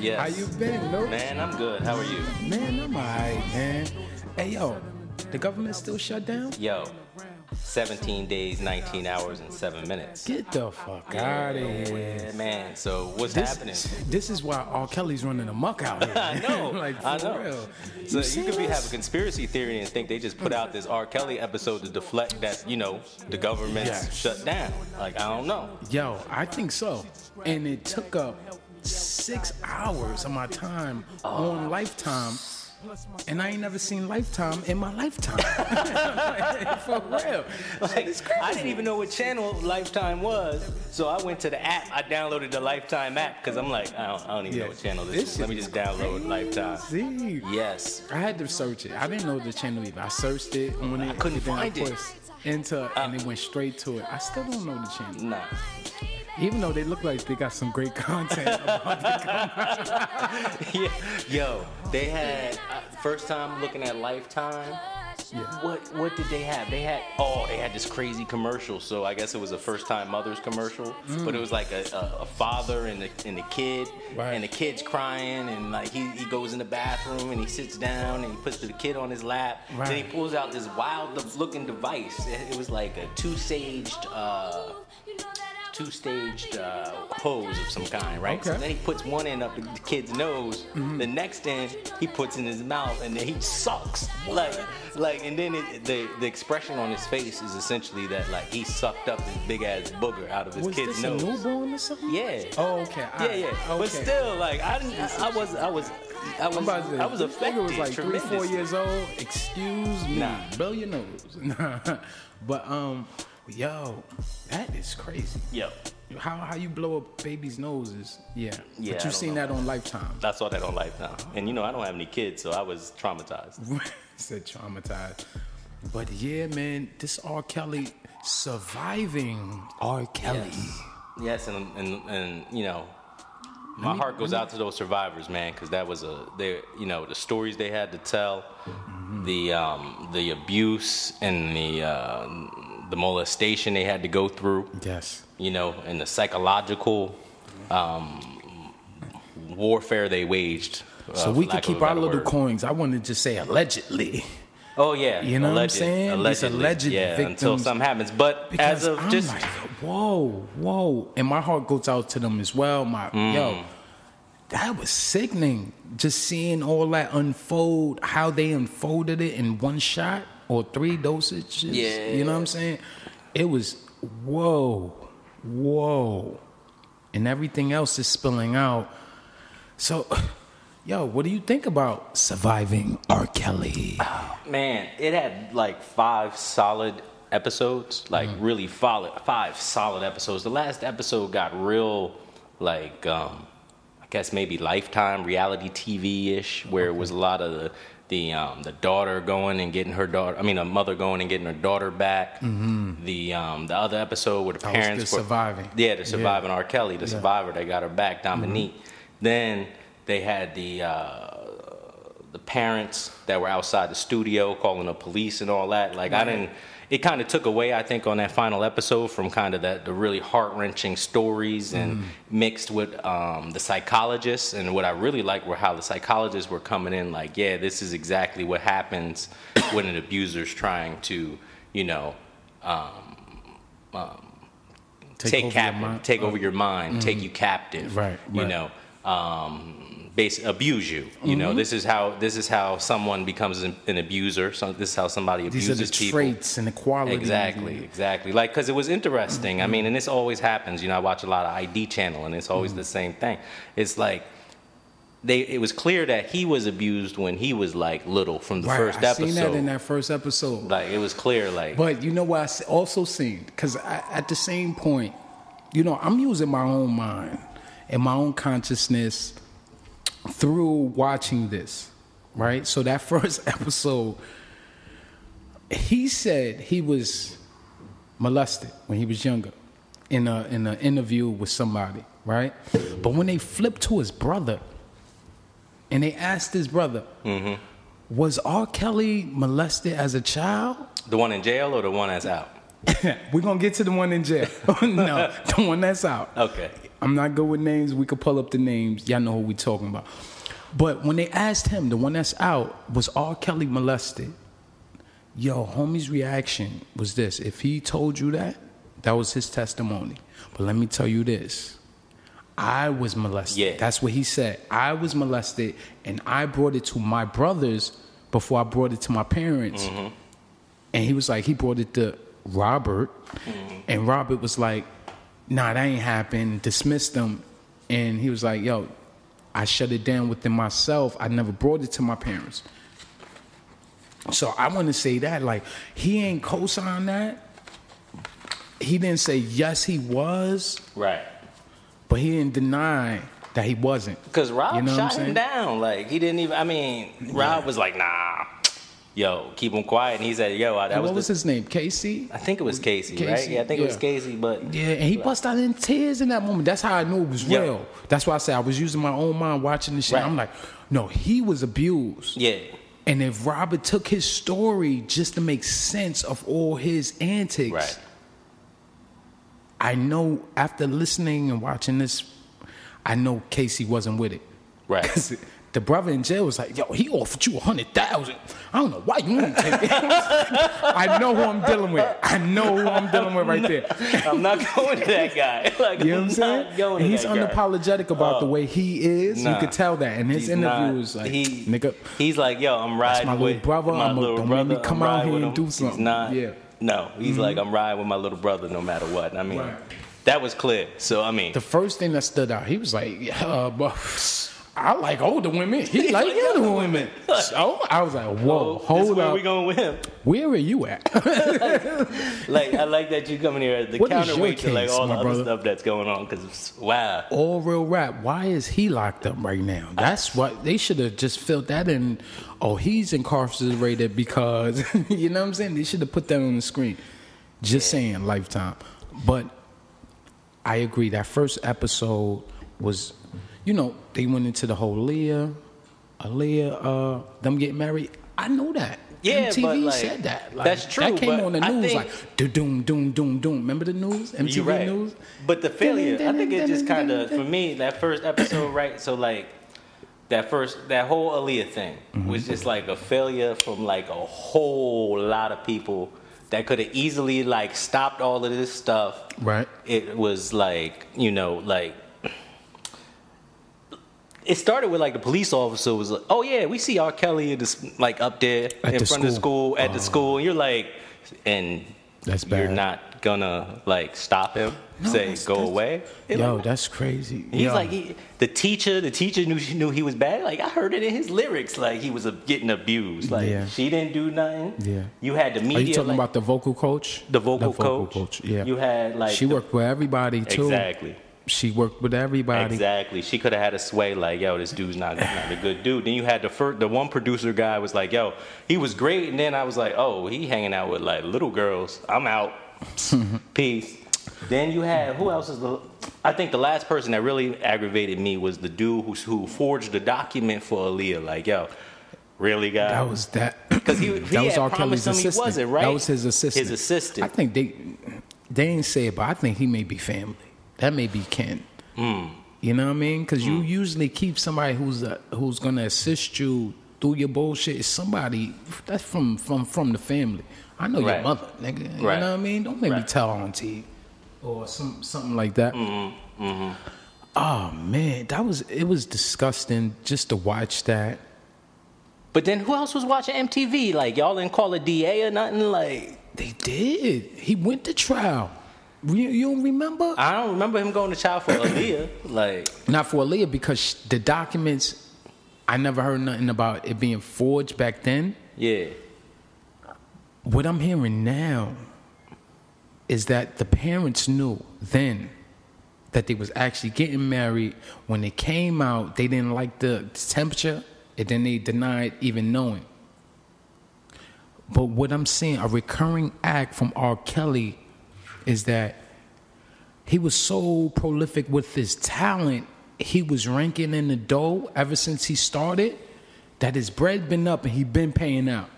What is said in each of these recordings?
Yes, How you been? Man, I'm good. How are you? Man, I'm alright, man. Hey, yo, the government still shut down? Yo, 17 days, 19 hours, and 7 minutes. Get the fuck out of here. Man. So what's This, happening? this is why R. Kelly's running amok out here. I know. like, for I know. real. So you, seen could be have a conspiracy theory and think they just put out this R. Kelly episode to deflect that you know the government's Yes. shut down. Like I don't know. Yo, I think so. And it took up six hours of my time Oh. on Lifetime. And I ain't never seen Lifetime in my lifetime. For real. Like, it's crazy. I didn't even know what channel Lifetime was, so I went to the app. I downloaded the Lifetime app because I'm like, I don't, I don't even Yeah. know what channel this, This is. Let me just download Lifetime. See? Yes. I had to search it. I didn't know the channel either. I searched it on it. I couldn't find I it. Into and it went straight to it. I still don't know the channel, Nah. Even though they look like they got some great content. About yeah. Yo, they had uh, first time looking at Lifetime. Yeah. What what did they have? They had oh they had this crazy commercial. So I guess it was a first time mother's commercial, but it was like a, a, a father and the and the kid, Right. and the kid's crying, and like he, he goes in the bathroom and he sits down and he puts the kid on his lap. Then he pulls out this wild looking device. It, it was like a two saged. Uh, two-staged uh, hose of some kind, right? So then he puts one end up the kid's nose. The next end he puts in his mouth, and then he sucks. Like, like, and then it, the the expression on his face is essentially that like he sucked up this big ass booger out of his was kid's this nose. a newborn or something? Yeah. Oh, okay. Yeah, yeah. But still, like, I didn't. I, I was, I was, I was, I'm about to I was this affected. was like three, four years old. Excuse me, Nah. blow your nose. Nah. but um, yo, that is crazy. Yo, How how you blow a baby's noses? Yeah. Yeah, But you don't seen know. that on Lifetime. I saw that on Lifetime, and you know I don't have any kids, so I was traumatized. Said traumatized. But yeah, man, this R. Kelly surviving R. Kelly. Yes, and and and you know, my heart goes out to those survivors, man, because that was a they you know the stories they had to tell, the um the abuse and the uh, the molestation they had to go through, Yes. you know, and the psychological um, warfare they waged. uh, So we could keep our little word. coins. I wanted to just say allegedly. Oh yeah, You know what I'm saying? These alleged yeah, until something happens. But Because as of I'm just like, whoa, whoa. And my heart goes out to them as well. My Mm. yo, that was sickening. Just seeing all that unfold, how they unfolded it in one shot or three dosages. Yeah. You know what I'm saying? It was whoa, whoa. And everything else is spilling out. So yo, what do you think about surviving R. Kelly? Man, it had like five solid episodes, like Mm. really solid, five solid episodes. The last episode got real, like, um, I guess maybe Lifetime reality TV ish, where it was a lot of the the um, the daughter going and getting her daughter. I mean, a mother going and getting her daughter back. The um, the other episode where the Mm-hmm. Parents were surviving. Yeah, the surviving R. Kelly, the survivor that got her back, Dominique. Mm-hmm. Then they had the. Uh, the parents that were outside the studio calling the police and all that. Like I didn't. It kind of took away, I think, on that final episode from kind of that the really heart wrenching stories and mixed with um, the psychologists. And what I really liked were how the psychologists were coming in, like, yeah, this is exactly what happens when an abuser's trying to, you know, take, over your captive, mind. take over your mind, take you captive. Right, You right. know, um, base abuse you. You know, Mm-hmm. this is how this is how someone becomes an, an abuser. So this is how somebody These abuses are the people. traits and the qualities. Exactly, exactly. Like, because it was interesting. I mean, and this always happens. You know, I watch a lot of ID channel, and it's always the same thing. It's like they. It was clear that he was abused when he was like little from the Right, first I episode. seen that in that first episode. Like, it was clear. Like, But you know what I s- also seen? Because at the same point, you know, I'm using my own mind and my own consciousness through watching this, right? So that first episode, he said he was molested when he was younger in a in an interview with somebody, right? But when they flipped to his brother and they asked his brother, mm-hmm. was R. Kelly molested as a child? the one in jail or the one that's out. We're gonna get to the one in jail. no, the one that's out. Okay. I'm not good with names. We could pull up the names. Y'all know who we talking about. But when they asked him, the one that's out, was R. Kelly molested? Yo, homie's reaction was this. If he told you that, that was his testimony. But let me tell you this. I was molested. Yeah. That's what he said. I was molested and I brought it to my brothers before I brought it to my parents. Mm-hmm. And he was like, he brought it to Robert. Mm-hmm. And Robert was like, nah, that ain't happened. Dismissed them. And he was like, yo, I shut it down within myself. I never brought it to my parents. So I want to say that, like, he ain't co-sign that. He didn't say yes, he was, Right. but he didn't deny that he wasn't. Because Rob You know shot him down. Like he didn't even. I mean, Rob was like, "Nah, yo, keep him quiet." And he said, "Yo, that And was, what was the, his name? Casey. I think it was Casey, right? Casey, Yeah, I think it was. Casey. But Yeah, and he bust out in tears in that moment. That's how I knew it was Yeah. real. That's why I said I was using my own mind watching the shit. Right. I'm like, no, he was abused. yeah, And if Robert took his story just to make sense of all his antics, right. I know after listening and watching this, I know Casey wasn't with it. Right. the brother in jail was like, yo, he offered you a hundred thousand. I don't know why you won't take it. I know who I'm dealing with. I know who I'm dealing with right there. I'm not going to that guy. Like, You know what I'm I'm saying? going he's that guy. unapologetic about the way he is. Nah. you could tell that. And his He's interview not- was like, he, nigga, He's like, yo, I'm riding my little with brother. My I'ma- little don't make me brother. come I'm out here and do He's something. not. Yeah. No, he's like, I'm riding with my little brother no matter what. I mean, Right. that was clear. So I mean, the first thing that stood out, he was like, yeah, uh, I like older women. He like younger women. So I was like, whoa, oh, is hold where up. we going with him. Where are you at? Like I like that you coming here as the What counterweight to like all the my other stuff that's going on. Because wow, All real rap. Why is he locked up right now? That's what they should have just filled that in. Oh, he's incarcerated because you know what I'm saying. They should have put that on the screen. Just saying, lifetime. But I agree. That first episode was, you know, they went into the whole Leah, Aaliyah, uh, them getting married. I know that. Yeah, MTV but, like, said that. Like, that's true, That came on the news think- like doom, doom, doom, doom. Remember the news? MTV right. news. But the failure, I think it just kind of for me that first episode, right? So like that first that whole Aaliyah thing Mm-hmm. was just like a failure from like a whole lot of people that could have easily like stopped all of this stuff. Right. It was like you know like. It started with like the police officer was like, "Oh yeah, we see R. Kelly in this, like up there At in the front of the school. school at the school," and you're like, and That's you're not gonna like stop him, No, say that's- go that's- away. It Yo, like- that's crazy. He's Yo. like he, the teacher. The teacher knew she knew he was bad. Like I heard it in his lyrics. Like he was uh, getting abused. Like Yeah. she didn't do nothing. Yeah. You had the media. Are you talking like, about the vocal coach? the vocal, coach. Yeah. You had like she the- worked with everybody too. exactly. She worked with everybody. Exactly. She could have had a sway like, yo, this dude's not, not a good dude. Then you had the first, the one producer guy was like, yo, he was great. And then I was like, oh, he hanging out with like little girls. I'm out. Peace. Then you had who else is the? I think the last person that really aggravated me was the dude who who forged the document for Aaliyah. Like, yo, really, guy? That was that. because he, he that was R. Kelly's assistant. he wasn't right. That was his assistant. His assistant. I think they they ain't say it, but I think he may be family. That may be Ken. Hmm. You know what I mean? Because you usually keep somebody who's uh who's gonna assist you through your bullshit. Somebody that's from from from the family. I know your mother, nigga. You know what I mean? Don't make me tell on TV or some something like that. Mm-hmm. Oh man, that was it was disgusting just to watch that. but then who else was watching MTV? Like y'all didn't call a DA or nothing. Like They did. He went to trial. You, you don't remember? I don't remember him going to trial for Aaliyah. Like, Not for Aaliyah because the documents. I never heard nothing about it being forged back then. yeah, What I'm hearing now is that the parents knew then that they was actually getting married. When they came out, they didn't like the temperature, and then they denied even knowing. But what I'm seeing, a recurring act from R. Kelly, is that he was so prolific with his talent. He was ranking in the dough ever since he started. That his bread been up and he been paying out.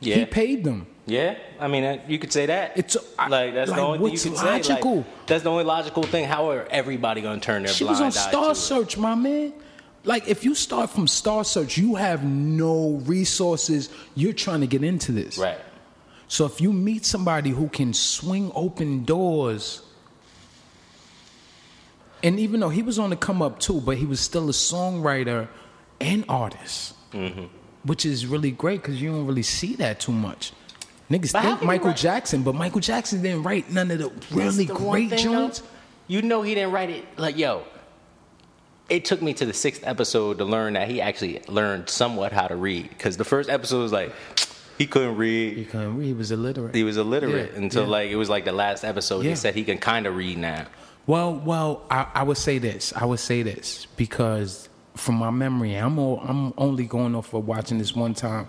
Yeah. He paid them. Yeah, I mean you could say that. It's like that's like, the only thing you could say. logical? Like, that's the only logical thing. How are everybody gonna turn their She blind was on Star to it? Search, my man. Like if you start from Star Search, you have no resources. You're trying to get into this. Right. So if you meet somebody who can swing open doors, and even though he was on the come up too, but he was still a songwriter and artist, Mm-hmm. which is really great because you don't really see that too much. Niggas But think Michael Jackson, but Michael Jackson didn't write none of the really the great joints. You know he didn't write it. Like yo, it took me to the sixth episode to learn that he actually learned somewhat how to read. Because the first episode was like he couldn't read. He couldn't read. He was illiterate. He was illiterate Yeah, until yeah. like it was like the last episode. Yeah. He said he can kind of read now. Well, well, I, I would say this. I would say this because from my memory, I'm all, I'm only going off of watching this one time,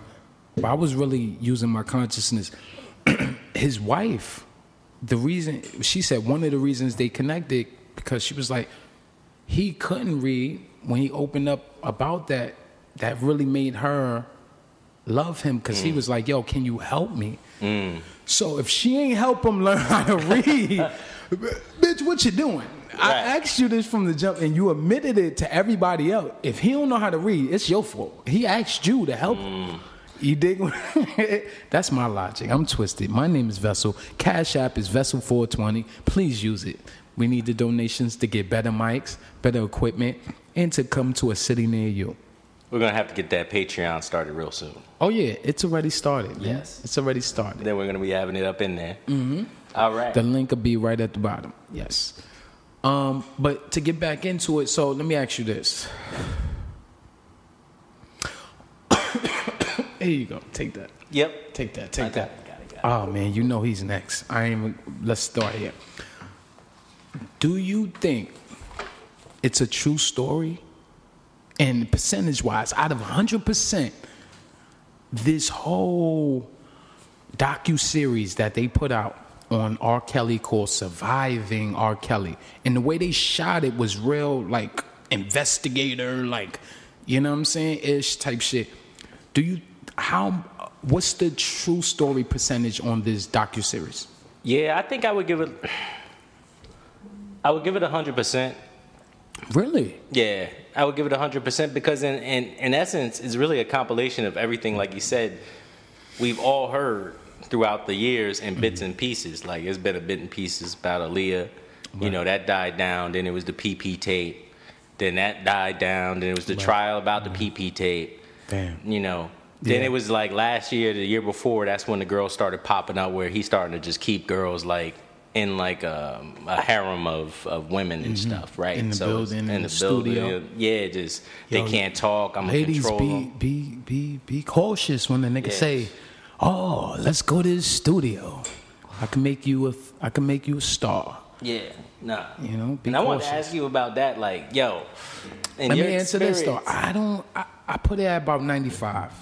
but I was really using my consciousness. His wife, the reason she said one of the reasons they connected because she was like, he couldn't read when he opened up about that. That really made her love him because he mm. was like, "Yo, can you help me?" Mm. So if she ain't help him learn how to read, bitch, what you doing? I asked you this from the jump, and you admitted it to everybody else. If he don't know how to read, it's your fault. He asked you to help him. Mm. You dig? That's my logic. I'm twisted. My name is Vessel. Cash App is Vessel 420. Please use it. We need the donations to get better mics, better equipment, and to come to a city near you. We're gonna have to get that Patreon started real soon. Oh yeah, it's already started. Man. Yes. it's already started. Then we're gonna be having it up in there. Mm-hmm. All right. The link will be right at the bottom. Yes. Um, but to get back into it, so let me ask you this. Here you go. Take that. yep. Take that. I Take got that. it, got it, got it. Oh man, you know he's next. I ain't even let's start here. Do you think it's a true story? And percentage wise, out of hundred percent, this whole docu series that they put out on R. Kelly called Surviving R. Kelly. And the way they shot it was real like investigator, like you know what I'm saying, ish type shit. Do you how what's the true story percentage on this docu series? Yeah, I think I would give it. I would give it hundred percent. Really? Yeah, I would give it hundred percent because in, in in essence, it's really a compilation of everything. Like you said, we've all heard throughout the years in bits mm-hmm. and pieces. Like it's been a bit and pieces about Aaliyah. You know that died down. Then it was the PP tape. Then that died down. Then it was the trial about the mm-hmm. PP tape. Damn. You know. Then Yeah. it was like last year, the year before. That's when the girls started popping up, where he's starting to just keep girls like in like a, a harem of, of women and stuff, right? Mm-hmm. In the So building, in the studio. Yeah, just Yo, they can't talk. I'm Ladies, control be them. be be be cautious when the nigga Yeah. say, "Oh, let's go to the studio. I can make you a I can make you a star." Yeah, nah. You know, and I want to ask you about that. Like, yo, Let me answer this though. I don't. I, I put it at about ninety five.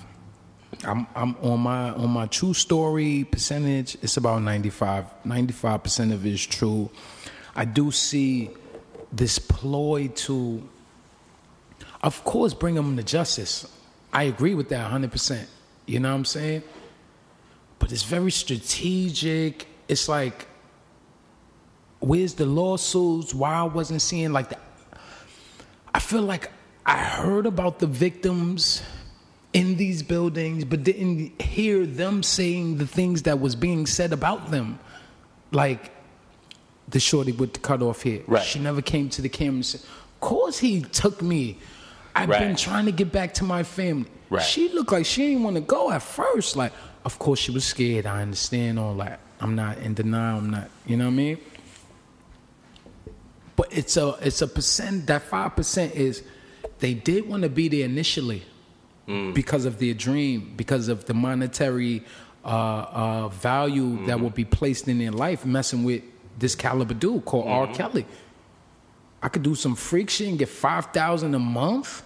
I'm I'm on my on my true story percentage. It's about 95. 95 percent of it is true. I do see this ploy to, of course, bring them to justice. I agree with that 100. percent You know what I'm saying? But it's very strategic. It's like, where's the lawsuits? Why I wasn't seeing like the I feel like I heard about the victims in these buildings, but didn't hear them saying the things that was being said about them. Like the shorty with the cut off hair. Right. She never came to the camera and said, Of course he took me. I've been trying to get back to my family. Right. She looked like she didn't want to go at first. Like, of course she was scared. I understand all that. I'm not in denial. I'm not, you know what I mean? But it's a it's a percent that five percent is they did want to be there initially because of their dream, because of the monetary uh, uh, value that will be placed in their life, messing with this caliber dude called R. Kelly. I could do some freak shit and get five thousand a month.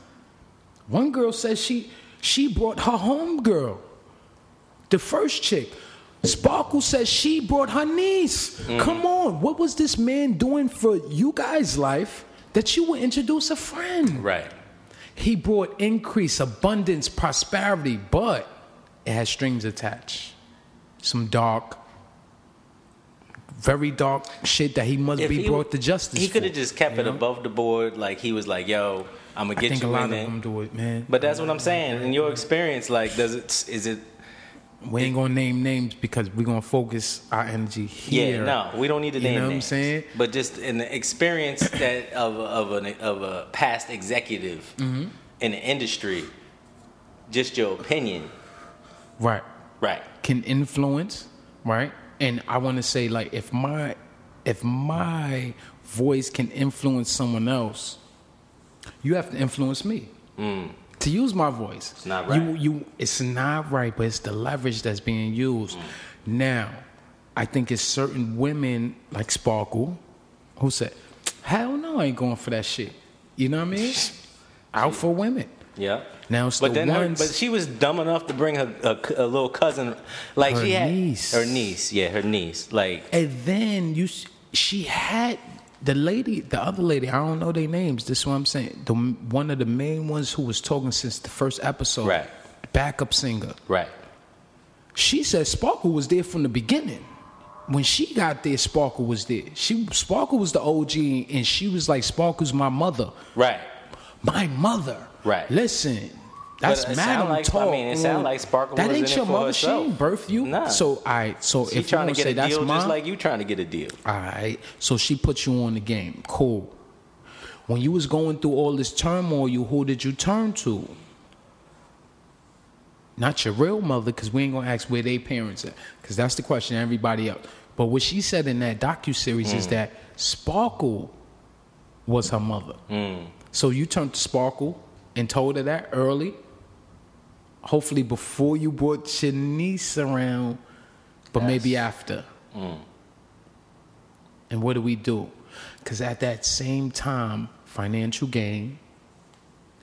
One girl says she she brought her home girl, the first chick. Sparkle says she brought her niece. Come on, what was this man doing for you guys' life that you would introduce a friend? right? He brought increase, abundance, prosperity, but it has strings attached. Some dark, very dark shit that he must If be he- brought to justice. He could have just kept it know? above the board, like he was like, "Yo, I'm gonna get I get think a you lot in of there." them do it, man. But that's what I'm saying. In your experience, like, does it is it? We ain't gonna name names because we're gonna focus our energy here. Yeah, no, we don't need to You name know what I'm names. saying? But just in the experience that of of an of a past executive Mm-hmm. in the industry, just your opinion, Right. right? can influence, right? And I want to say like if my if my voice can influence someone else, you have to influence me. To use my voice. It's not You right. you it's not right, but it's the leverage that's being used. Mm. Now, I think it's certain women like Sparkle who said, Hell no, I ain't going for that shit. You know what I mean? Out for women. Yeah. Now it's but the then, her, but she was dumb enough to bring her a, a little cousin, like Her she had niece. her niece. Yeah, her niece. Like And then you, she had the lady, the other lady. I don't know their names. This is what I'm saying. The one of the main ones who was talking since the first episode. Right. Backup singer. right. She said Sparkle was there from the beginning. When she got there, Sparkle was there. She Sparkle was the OG, and she was like, "Sparkle's my mother, Right. my mother." Right. Listen, that's But it Madam like- I mean, it sound on- like Sparkle That was ain't in your mother. herself. She ain't birth you. Nah. So I. So She if you trying to gonna get say a deal mine, just like you trying to get a deal. all right. So she put you on the game. Cool. When you was going through all this turmoil, you who did you turn to? Not your real mother, because we ain't gonna ask where they parents at, because that's the question everybody else. But what she said in that docu series is mm. that Sparkle was her mother. Mm. So you turned to Sparkle and told her that early. Hopefully before you brought niece around, but maybe after. Mm. And what do we do? Because at that same time, financial gain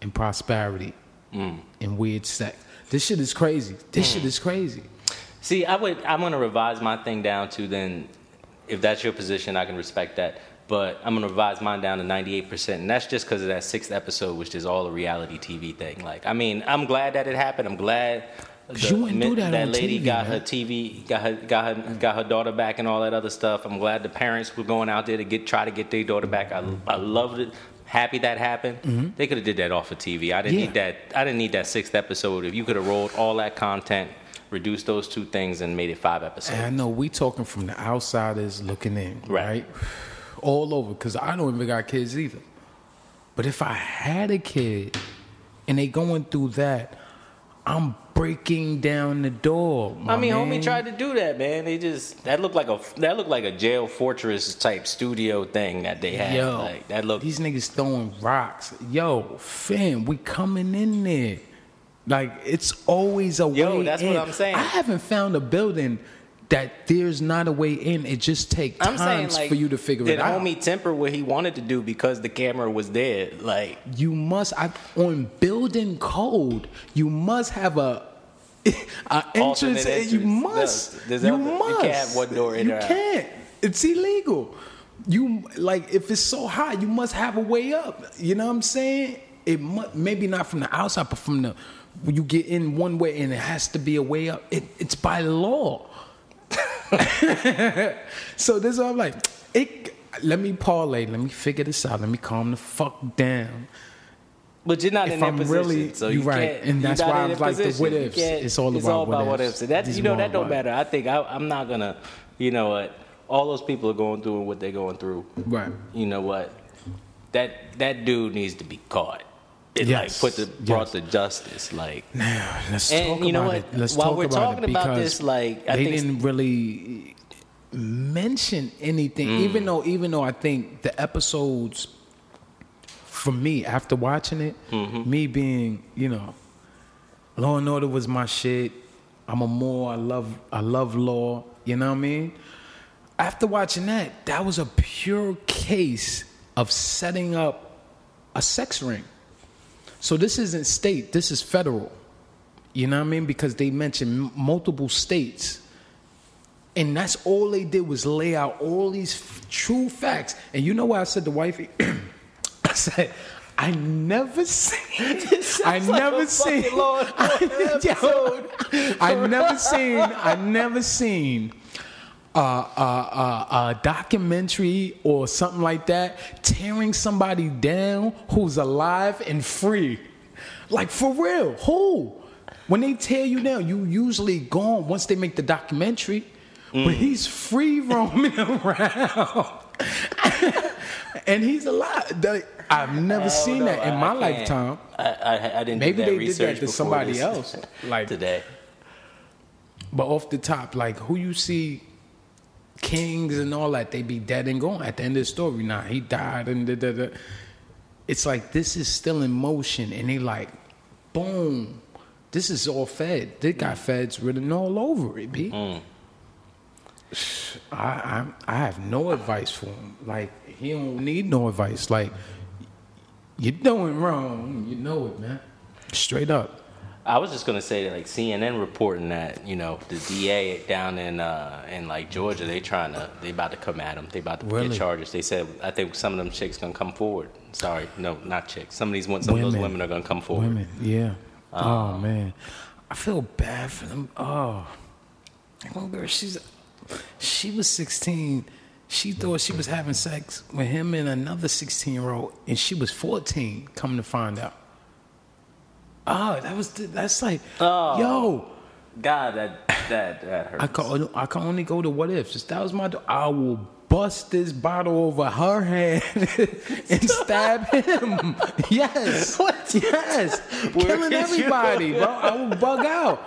and prosperity mm. and weird sex. This shit is crazy. This shit is crazy. See, I would. I'm gonna revise my thing down to then. If that's your position, I can respect that. But I'm gonna revise mine down to 98%, and that's just because of that sixth episode, which is all a reality TV thing. Like, I mean, I'm glad that it happened. I'm glad 'Cause you wouldn't do that on lady TV, got man. her TV, got her, got her, got her daughter back, and all that other stuff. I'm glad the parents were going out there to get try to get their daughter back. I, I loved it. Happy that happened. They could have did that off of TV. I didn't Mm-hmm. Yeah. need that. I didn't need that sixth episode. If you could have rolled all that content, reduced those two things, and made it five episodes. And I know we talking from the outsiders looking in, Right. right? All over, because I don't even got kids either. But if I had a kid and they going through that, I'm breaking down the door. I mean, man. homie tried to do that, man. They just that looked like a that looked like a jail fortress type studio thing that they had. Yo, like that looked. These niggas throwing rocks. Yo, fam, we coming in there. Like it's always a Yo, way that's what. I'm saying. I haven't found a building that there's not a way in. It just takes I'm saying times like for you to figure it out. Did homie temper what he wanted to do because the camera was there? Like you must I, on building code. You must have a, a entrance. entrance. You must. No, you you must. can't have one door in You can't. It's illegal. You like if it's so high, you must have a way up. You know what I'm saying? It mu- maybe not from the outside, but from the you get in one way and it has to be a way up. It, it's by law. so this I'm like. It, let me parlay. Let me figure this out. Let me calm the fuck down. But you're not If in that I'm position, really- so you right, can't. and that's why in I that was like the position. what ifs. It's all it's about all about what ifs. ifs. That you know that don't matter. I think I, I'm not gonna. You know what? All those people are going through what they're going through. Right. You know what? That that dude needs to be caught. It Yes. like put the brought Yes. to justice. Like Now, let's And talk you know about what? it. Let's While talk we're about talking it about this, like, I they think- didn't really mention anything. Mm. Even though, even though I think the episodes, for me, after watching it, Mm-hmm. me being, you know, Law and Order was my shit. I'm a more. I love. I love law. You know what I mean? After watching that, that was a pure case of setting up a sex ring. So this isn't state, this is federal. You know what I mean? Because they mentioned m- multiple states. And that's all they did was lay out all these f- true facts. And you know why I said to wifey? I said, I never seen. I like never seen. fucking Law and Order. I never seen. I never seen. A, a, a, a documentary or something like that tearing somebody down who's alive and free. Like for real. Who? When they tear you down, you usually gone once they make the documentary. Mm. But he's free roaming around. and he's alive. I've never seen no, that in I- my I lifetime. I, I, didn't Maybe do that they did that to somebody this- else, like- today. But off the top, like who you see, kings and all that, they be dead and gone at the end of the story. Nah, he died and da, da, da. It's like this is still in motion, and they like, boom, this is all fed. They got feds written all over it, b. Mm. I, I I have no advice for him. Like he don't need no advice. Like you're doing wrong, you know it, man. Straight up. I was just gonna say that like CNN reporting that you know the DA down in uh, in like Georgia they trying to they about to come at him they about to Really? get charges they said I think some of them chicks gonna come forward sorry no not chicks some of these some of those Women. women are gonna come forward Women, yeah. oh man, I feel bad for them. Oh, one girl, she's she was 16. She thought she was having sex with him and another 16 year old, and she was 14. Come to find out. Oh, that was that's like, Oh. yo, God that that that hurts I can I can only go to what ifs. If that was my, do- I will bust this bottle over her head and stab him. Yes, what? yes, killing is everybody, bro. I will bug out.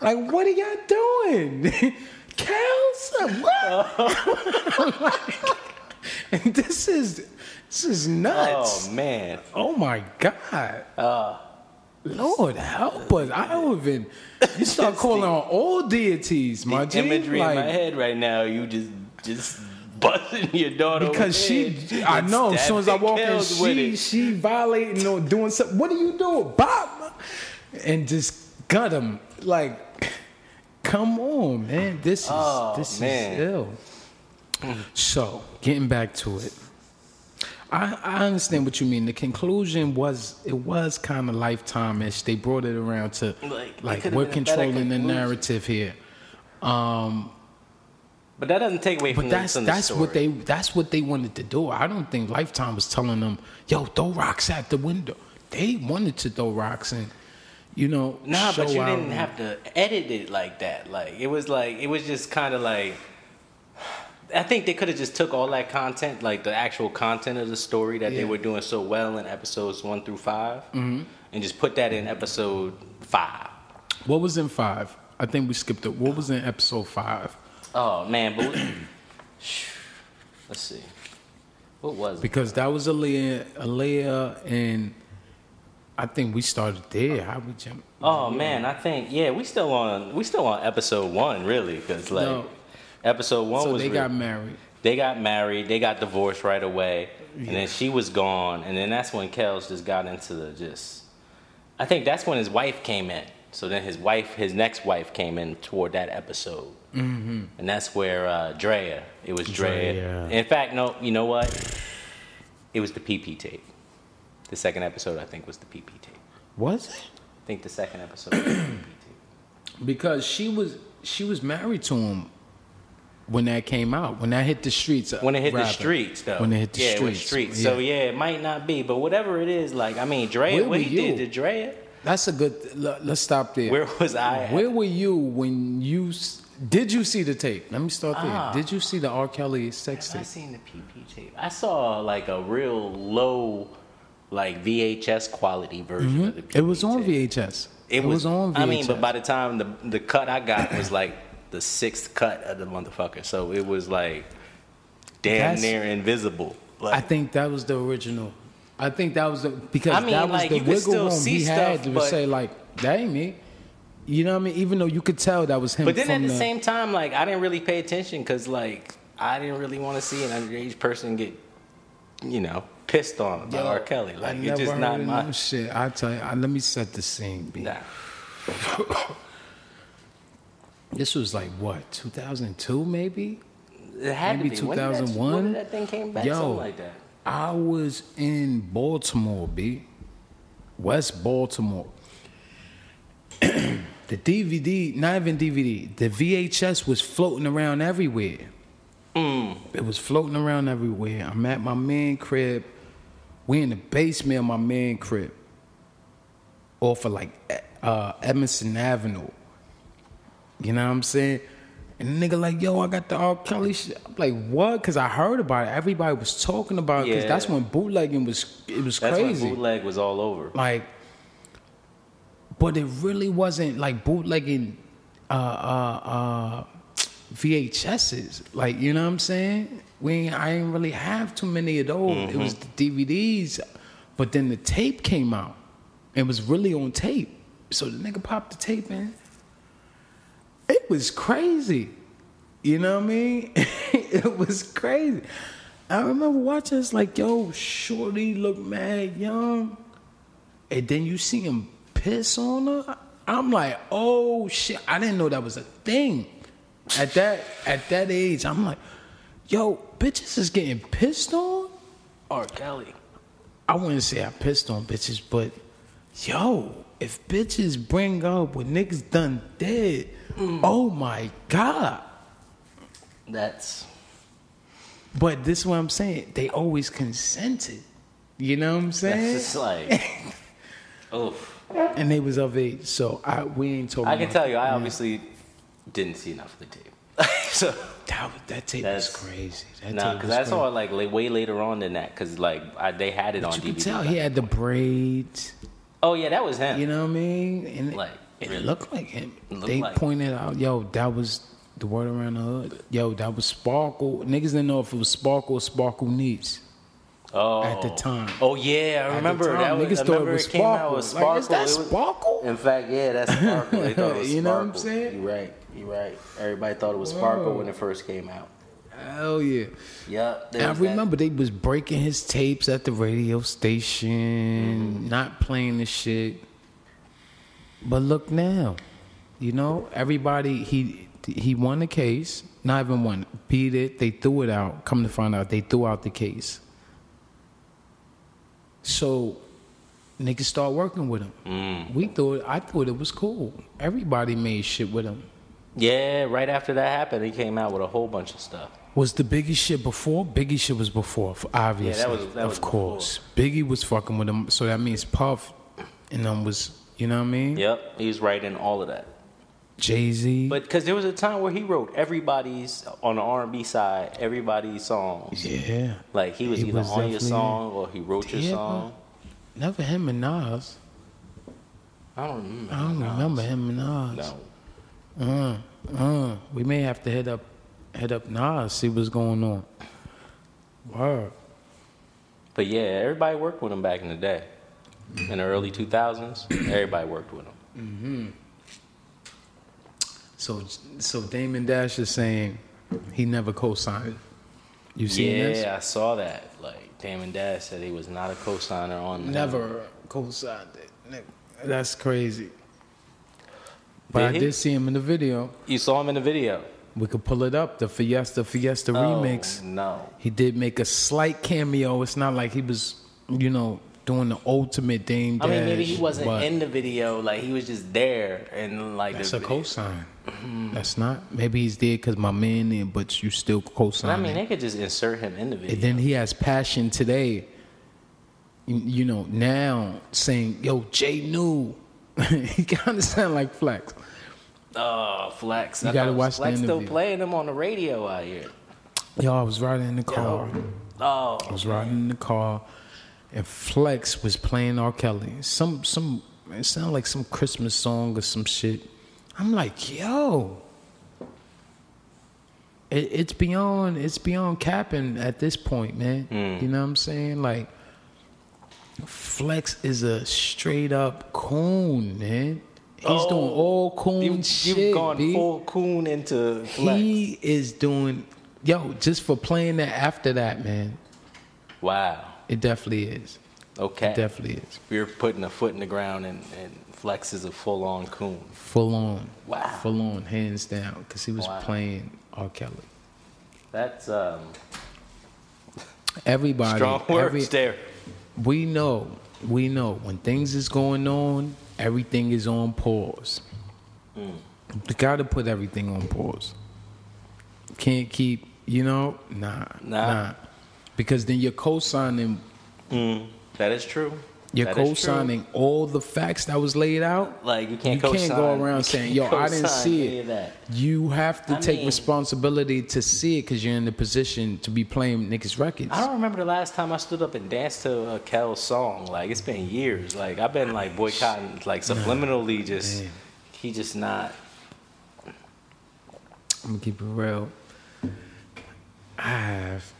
Like, what are y'all doing? Kels, what? Oh. Like, and this is this is nuts. oh man Oh my God. Uh. Lord help us. I don't even you start calling on all deities, my the G. imagery like, in my head right now you just just busting your daughter Because she I know as soon as I walk in, she she violating or doing something. What are you doing? Bob and just gut him. Like come on, man. This is Oh, this man. is ill. So, getting back to it. I, I understand what you mean. The conclusion was it was kind of lifetime-ish. They brought it around to Like, like we're been a better controlling the narrative here. Um, but that doesn't take away from but that's the that's story. what they that's what they wanted to do. I don't think Lifetime was telling them, "Yo, throw rocks at the window." They wanted to throw rocks and you know. Nah, but you didn't have to edit it like that. Like it was like it was just kind of like. I think they could have just took all that content, like the actual content of the story that they were doing so well in episodes one through 5 Mm-hmm. and just put that in episode five. What was in five? I think we skipped it. What was in episode five? Oh man, but we- let's see, what was it? Because that was Aaliyah, Aaliyah, and I think we started there. How we jump? Oh man, I think yeah, we still on we still on episode one really because like No. Episode one So was they got married. They got married. They got divorced right away, and then she was gone. And then that's when Kels just got into the just. I think that's when his wife came in. So then his wife, his next wife, came in toward that episode, mm-hmm. and that's where uh, Drea. It was Drea. Drea. In fact, no, you know what? It was the PP tape. The second episode, I think, was the PP tape. Was it? I think the second episode was the PP tape. Because she was she was married to him when that came out. When that hit the streets. When it hit rather. the streets, though. When it hit the yeah, it streets. was streets. So yeah, it might not be, but whatever it is, like I mean, Drea, Where what were he you? did to Drea, That's a good. Let's stop there. where was I? At? Where were you when you did you see the tape? Let me start there. Ah. Did you see the R. Kelly sex Have I seen the PP tape? I saw like a real low, like VHS quality version of the PP Mm-hmm. It was on tape. VHS. It, was, on VHS. I mean, but by the time the the cut I got was like the sixth cut of the motherfucker, so it was like damn That's- near invisible. Like, I think that was the original. I think that was the because I mean, that was like, the wiggle room see he stuff, had to but- say like, "That ain't me." You know what I mean? Even though you could tell that was him. But then at the, same time, like I didn't really pay attention because like I didn't really want to see an underage person get, you know, pissed on by Yo, R. Kelly. I Like never it's just not my. shit. I tell you, I, let me set the scene. B. Nah. This was like what 2002 maybe. It had Maybe to be. When did that- 2001? When did that thing came back? Yo. Something like that. I was in Baltimore, B. West Baltimore. the DVD, not even DVD, the VHS was floating around everywhere. It was floating around everywhere. I'm at my man crib. We in the basement of my man crib. Off of like uh, Emerson Avenue. You know what I'm saying? And the nigga like, yo, I got the R. Kelly shit. I'm like, what? Because I heard about it. Everybody was talking about it. Yeah. that's when bootlegging was, it was That's crazy. when bootleg was all over. like, but it really wasn't like bootlegging uh, uh, uh, VHSs. Like, you know what I'm saying? We ain't, I didn't really have too many of those. It was the DVDs, but then the tape came out. It was really on tape. So the nigga popped the tape in. It was crazy. You know what I mean? it was crazy. I remember watching this like, yo, Shorty look mad young. And then you see him piss on her. I'm like, oh shit. I didn't know that was a thing. At that at that age, I'm like, yo, bitches is getting pissed on? R. Kelly. I wouldn't say I pissed on bitches, but yo, if bitches bring up what niggas done did, Mm. oh my God. That's But this is what I'm saying. They always consented. You know what I'm that's saying? just like. oh, And they was of age, so I we ain't talking. I can tell you, I obviously didn't see enough of the tape. so that that tape That's- was crazy. That no, tape because I saw it like way later on than that. Because like I, they had it on You DVD. could tell he had the braids. Oh yeah, that was him. You know what I mean? And it- Like, it, looked like him. Looked They like- pointed out, yo, that was the word around the hood. Yo, that was Sparkle. Niggas didn't know if it was Sparkle or Sparkle Needs. oh, at the time. Oh yeah, I the remember time, that. Was, niggas I thought it was it came out Sparkle. with Like, Sparkle. is that was- Sparkle? In fact, yeah, that's Sparkle. They thought it was You know what I'm saying? You're right. You're right. Everybody thought it was Sparkle when it first came out. Hell yeah. Yep. And I was that. remember they was breaking his tapes at the radio station, Mm-hmm. not playing the shit. But look now, you know, everybody he he won the case, not even won, beat it. They threw it out. Come to find out, they threw out the case. So niggas start working with him. Mm. We thought I thought it was cool. Everybody made shit with him. Yeah, right after that happened, he came out with a whole bunch of stuff. Was the Biggie shit before? Biggie shit was before, obviously. was- that of was course. Biggie was fucking with him, so that means Puff and them was, you know what I mean? Yep, he's was writing all of that. Jay Z. But because there was a time where he wrote everybody's on the R and B side, everybody's songs. yeah, Like he was He either was on your song or he wrote your Yeah, song. never him and Nas. I don't remember. I don't remember him and Nas. No. Uh, uh, we may have to hit up, hit up Nas, see what's going on. Word. But yeah, everybody worked with him back in the day. In the early 2000s, everybody worked with him. Mm-hmm. So, so Damon Dash is saying he never co-signed. You seen yeah, this? I saw that. Like Damon Dash said he was not a co-signer on the- Never co-signed it. That's crazy. But I Did he? did see him in the video. You saw him in the video. We could pull it up. The Fiesta Fiesta remix. Oh, no. He did make a slight cameo. It's not like he was, you know, doing the ultimate Dame Dash. I mean, maybe he wasn't but in the video. Like he was just there, and like That's the a cosign. Mm-hmm. That's not. Maybe he's there because my man there, but you still co-sign. I mean, they could just insert him in the video. And then he has passion today. You, you know, now saying, "Yo, Jay knew." he kind of sound like Flex. oh, Flex! You I gotta watch the Flex still playing him on the radio out here. Yo, I was riding in the car. Oh, I was riding in the car, and Flex was playing R. Kelly. Some some it sounded like some Christmas song or some shit. I'm like, yo. It, it's beyond it's beyond capping at this point, man. Hmm. You know what I'm saying? Like Flex is a straight up coon, man. He's Oh, doing all coon you, shit. you've gone B. full coon into Flex. He is doing yo, just for playing that after that, man. wow. It definitely is. Okay. It definitely is. We're putting a foot in the ground, and, and Flex is a full on coon. Full on. Wow. Full on, hands down. Because he was Wow. playing R. Kelly. That's um. Everybody, Strong words every- there. we know, we know when things is going on, everything is on pause. Mm. You got to put everything on pause. Can't keep, you know, nah, Nah. nah, because then you're co-signing, Mm, that is true. you're That co-signing all the facts that was laid out. Like you can't You can't go around saying, "Yo, I didn't see it." You have to I take mean- responsibility to see it because you're in the position to be playing niggas' records. I don't remember the last time I stood up and danced to a Kel's song. Like it's been years. Like I've been like boycotting, like subliminally, just he just not. I'm gonna keep it real. I have.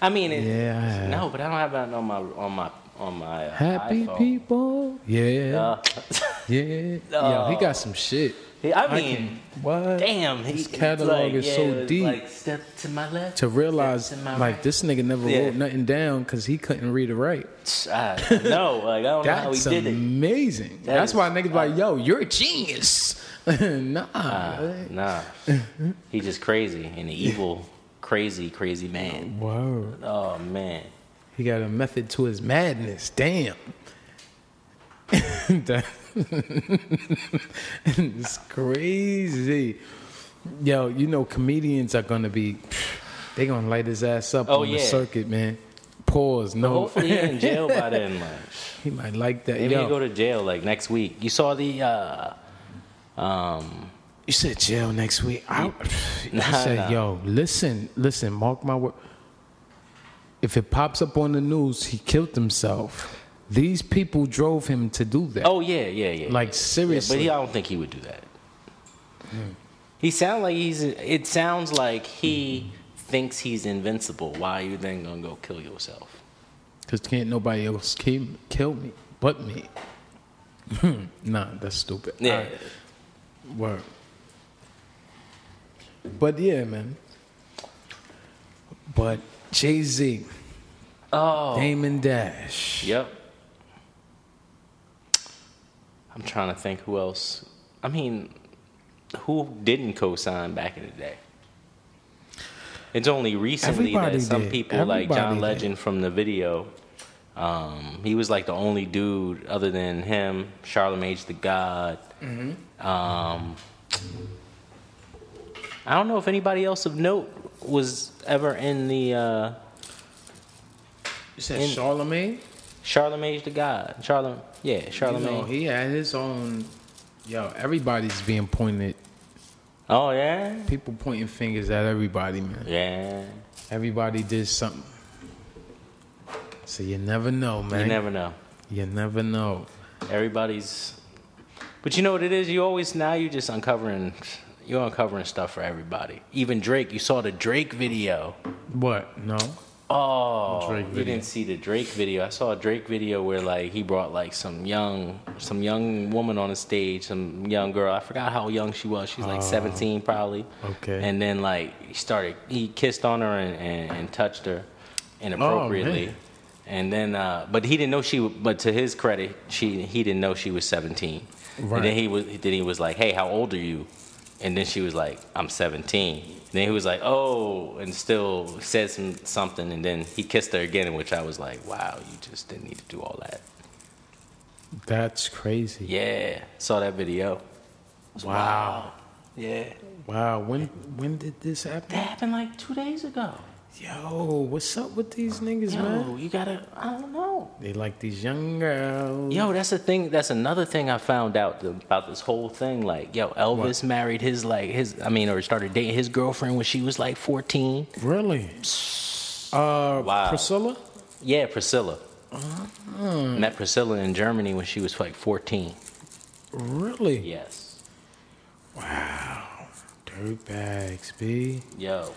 I mean, it, Yeah, I no, but I don't have that on my on my on my uh, Happy iPhone. people. Yeah. Uh, yeah. Yo, he got some shit. I I mean, can- what? damn, he, His catalog like, is yeah, so deep. Like step to my left. To realize, to my like, right. this nigga never Yeah. wrote nothing down because he couldn't read or write. I know, like I don't know how he did it. amazing. That That's is- why niggas like, yo, you're a genius. nah. Uh, nah, he just crazy and evil, crazy, crazy man. Word. Oh man. He got a method to his madness. Damn. It's crazy. Yo, you know comedians are gonna be they gonna light his ass up Oh, on the circuit, man. Pause. No. Hopefully he in jail by then. Like, he might like that. maybe Yo, he go to jail like next week. You saw the uh, um, you said jail next week. I, Nah, I said, nah. yo, listen, listen, mark my word. If it pops up on the news, he killed himself. These people drove him to do that. Oh yeah, yeah, yeah. Like, Yeah, seriously. but he, I don't think he would do that. Hmm. He sounds like he's. It sounds like he thinks he's invincible. Why are you then gonna go kill yourself? Because can't nobody else kill, kill me but me. nah, that's stupid. Yeah. Word. But yeah, man. But Jay Z, Oh. Damon Dash. Yep. I'm trying to think who else. I mean, who didn't co-sign back in the day? It's only recently Everybody that some did. people like Everybody John did. Legend from the video. Um, he was like the only dude other than him, Charlemagne the God. Mm-hmm. Um, I don't know if anybody else of note was ever in the uh, You said In- Charlemagne? Charlemagne the God. Charlemagne, yeah, Charlemagne. You know, he had his own. Yo, everybody's being pointed. Oh yeah, People pointing fingers at everybody, man. yeah. Everybody did something. So you never know, man. You never know. You never know. Everybody's, but you know what it is. You always now you're just uncovering, you're uncovering stuff for everybody. Even Drake. You saw the Drake video. What? No. Oh, Drake you didn't see the Drake video. I saw a Drake video where like he brought like some young, some young woman on the stage, some young girl. I forgot how young she was. She's like 17 probably. okay. And then like he started, he kissed on her and, and, and touched her inappropriately. man. and then, uh, but he didn't know she. But to his credit, she he didn't know she was 17. Right. And then he was then he was like, "Hey, how old are you?" And then she was like, "I'm 17." And then he was like, "Oh," and still said some something, and then he kissed her again, in which I was like, "Wow, you just didn't need to do all that." That's crazy. Yeah, saw that video. Wow. Yeah, Wow. When when did this happen? that happened like two days ago. Yo, what's up with these niggas, Yo, man? you gotta, I don't know. They like these young girls. Yo, that's the thing. That's another thing I found out th- about this whole thing. Like, yo, Elvis married his like his. I mean, or started dating his girlfriend when she was like fourteen. Really? Uh, Wow. Priscilla? Yeah, Priscilla. Met Priscilla in Germany when she was like fourteen. Really? Yes. Wow, dirtbags, B. Yo.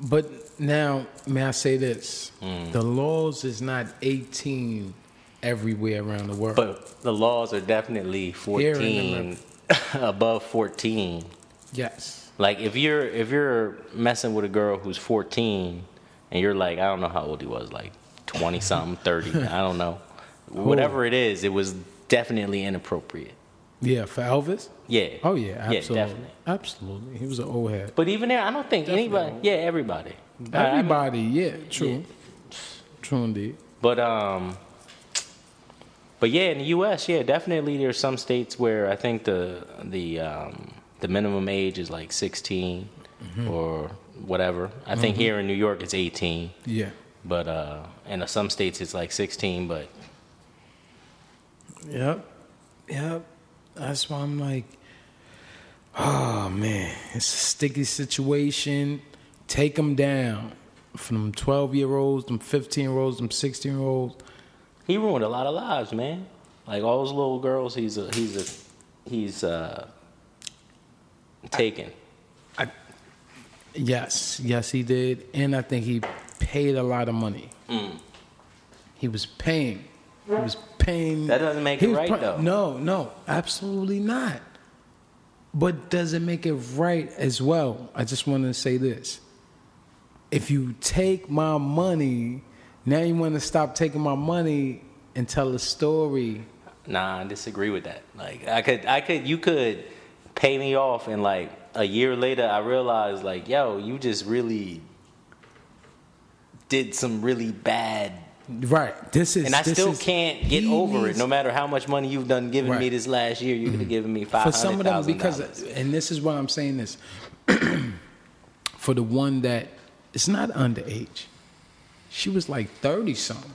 But now, may I say this? Mm. The laws is not 18 everywhere around the world. But the laws are definitely Here in fourteen, above fourteen. yes. Like if you're if you're messing with a girl who's 14 and you're like I don't know how old he was like 20 something 30 I don't know whatever it is it was definitely inappropriate Yeah, for Elvis? yeah Oh, yeah, absolutely. yeah definitely Absolutely. He was an old head. but even there I don't think Definitely. anybody yeah everybody Everybody, yeah, true, true indeed. But um, but yeah, in the U.S., yeah, definitely there's some states where I think the the um, the minimum age is like 16 Mm-hmm. or whatever. I think here in New York it's 18, Yeah, but uh, in some states it's like 16. But yep, yep. That's why I'm like, oh man, it's a sticky situation. Take them down from them 12 year olds, them 15 year olds, them 16 year olds. he ruined a lot of lives, man. Like all those little girls, he's a he's a he's uh taken. Yes, yes, he did, and I think he paid a lot of money. Mm. He was paying. He was paying. That doesn't make it right, pro- though. No, no, absolutely not. But does it make it right as well? I just want to say this: if you take my money, now you want to stop taking my money and tell a story. Nah, I disagree with that. Like I could I could you could pay me off and like a year later I realized like, yo, you just really did some really bad Right. This is. and I still can't get over it. No matter how much money you've done giving me Right. Mm-hmm. this last year, you could have given me five for some of them because and this is why i'm saying this for the one that is not underage she was like 30 something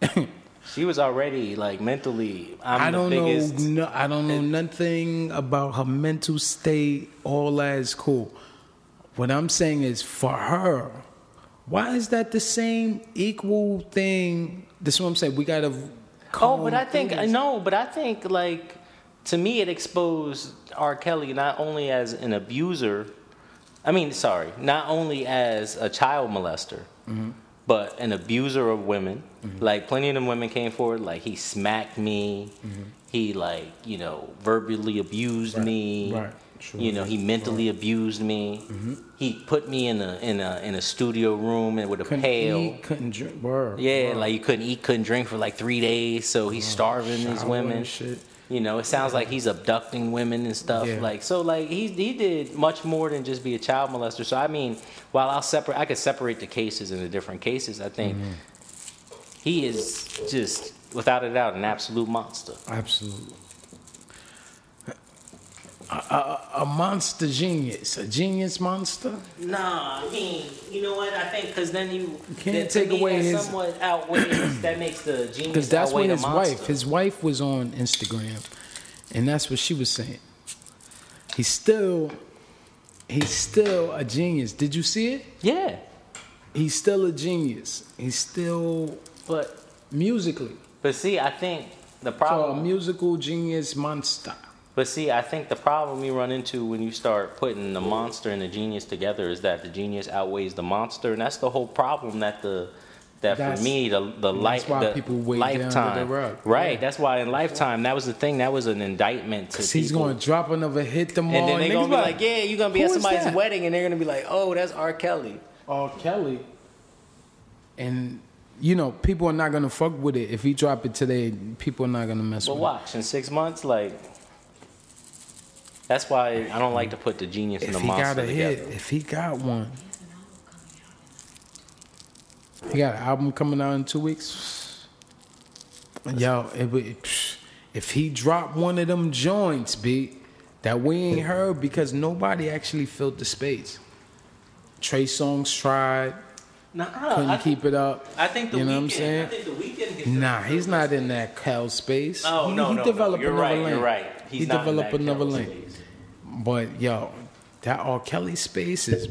She was already like mentally. I'm i don't biggest. know no, i don't know nothing about her mental state all that is cool what i'm saying is for her why is that the same equal thing this is what i'm saying we gotta Oh, but I think things. no, but I think like to me it exposed R. Kelly not only as an abuser, I mean, sorry, not only as a child molester, Mm-hmm. but an abuser of women. Like plenty of them women came forward, like he smacked me, Mm-hmm. he like you know verbally abused me, right, sure. you know he mentally abused me. He put me in a in a in a studio room and with a couldn't pail. eat, couldn't drink word, Yeah, word. like you couldn't eat, couldn't drink for like three days, so he's starving these women. shit. You know, it sounds like he's abducting women and stuff. Yeah. Like so, like he he did much more than just be a child molester. So I mean, while I'll separate, I could separate the cases into different cases. I think Mm-hmm. he is just without a doubt an absolute monster. Absolutely. A, a, a monster genius, a genius monster. Nah, I mean, you know what? I think because then you can't take away his- somewhat outweighs that makes the genius Because that's what his monster. wife, his wife was on Instagram, and that's what she was saying. He's still, he's still a genius. Did you see it? yeah, He's still a genius. He's still but musically. but see, I think the problem. So a musical genius monster. But see, I think the problem you run into when you start putting the monster and the genius together is that the genius outweighs the monster, and that's the whole problem that the that That's- for me the the life the people weigh down the lifetime right. Yeah. That's why in lifetime that was the thing that was an indictment to Cause he's people. gonna drop another hit tomorrow. and then they're gonna be like, yeah, you're gonna be at somebody's that?" wedding, and they're gonna be like, oh, that's R. Kelly. R. Kelly, and you know people are not gonna fuck with it if he drop it today. People are not gonna mess with it. But watch in six months, like that's why I don't like to put the genius it. and If the he got monster a together. hit, if he got one, he got an album coming out in two weeks. Yo, it, would- psh, if he dropped one of them joints, b that we ain't heard because nobody actually filled the space. Trey Songz tried, Nah, couldn't I, keep it up. I think the you know Weeknd. what I'm saying? I think the Weeknd. Nah, he's not in that Cal space. Oh he, no, he no, developed no. You're another right. lane. You're right. He's he not in developed that another Kelly lane. space. But yo, that R. Kelly space is,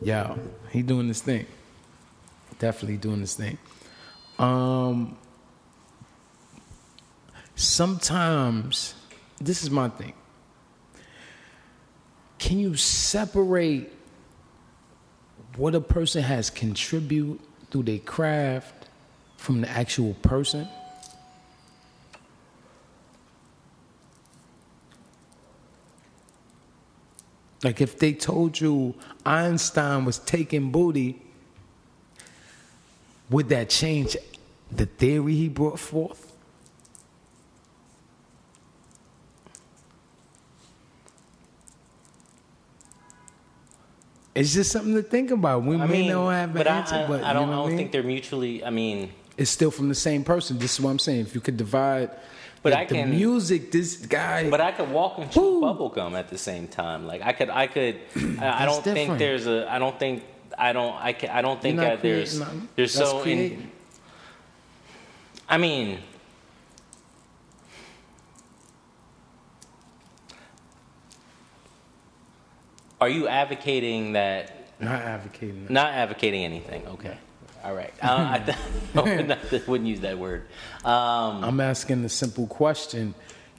yo, he doing this thing. Definitely doing this thing. Um, sometimes, this is my thing. Can you separate what a person has contribute through their craft from the actual person? Like if they told you Einstein was taking booty, would that change the theory he brought forth? It's just something to think about. We I may mean, not have an but answer, I, but I don't, I don't mean? think they're mutually. I mean, it's still from the same person. This is what I'm saying. If you could divide, But the, I can- the music. This guy, but I could walk and chew Woo. bubble gum at the same time. Like I could, I could. I, I don't think there's a. I don't think. I don't. I can. I don't think that there's. nothing. There's That's so. In. I mean. Are you advocating that not advocating. that. Not advocating anything. Okay. All right. I th- wouldn't- use that word. Um, I'm asking the simple question: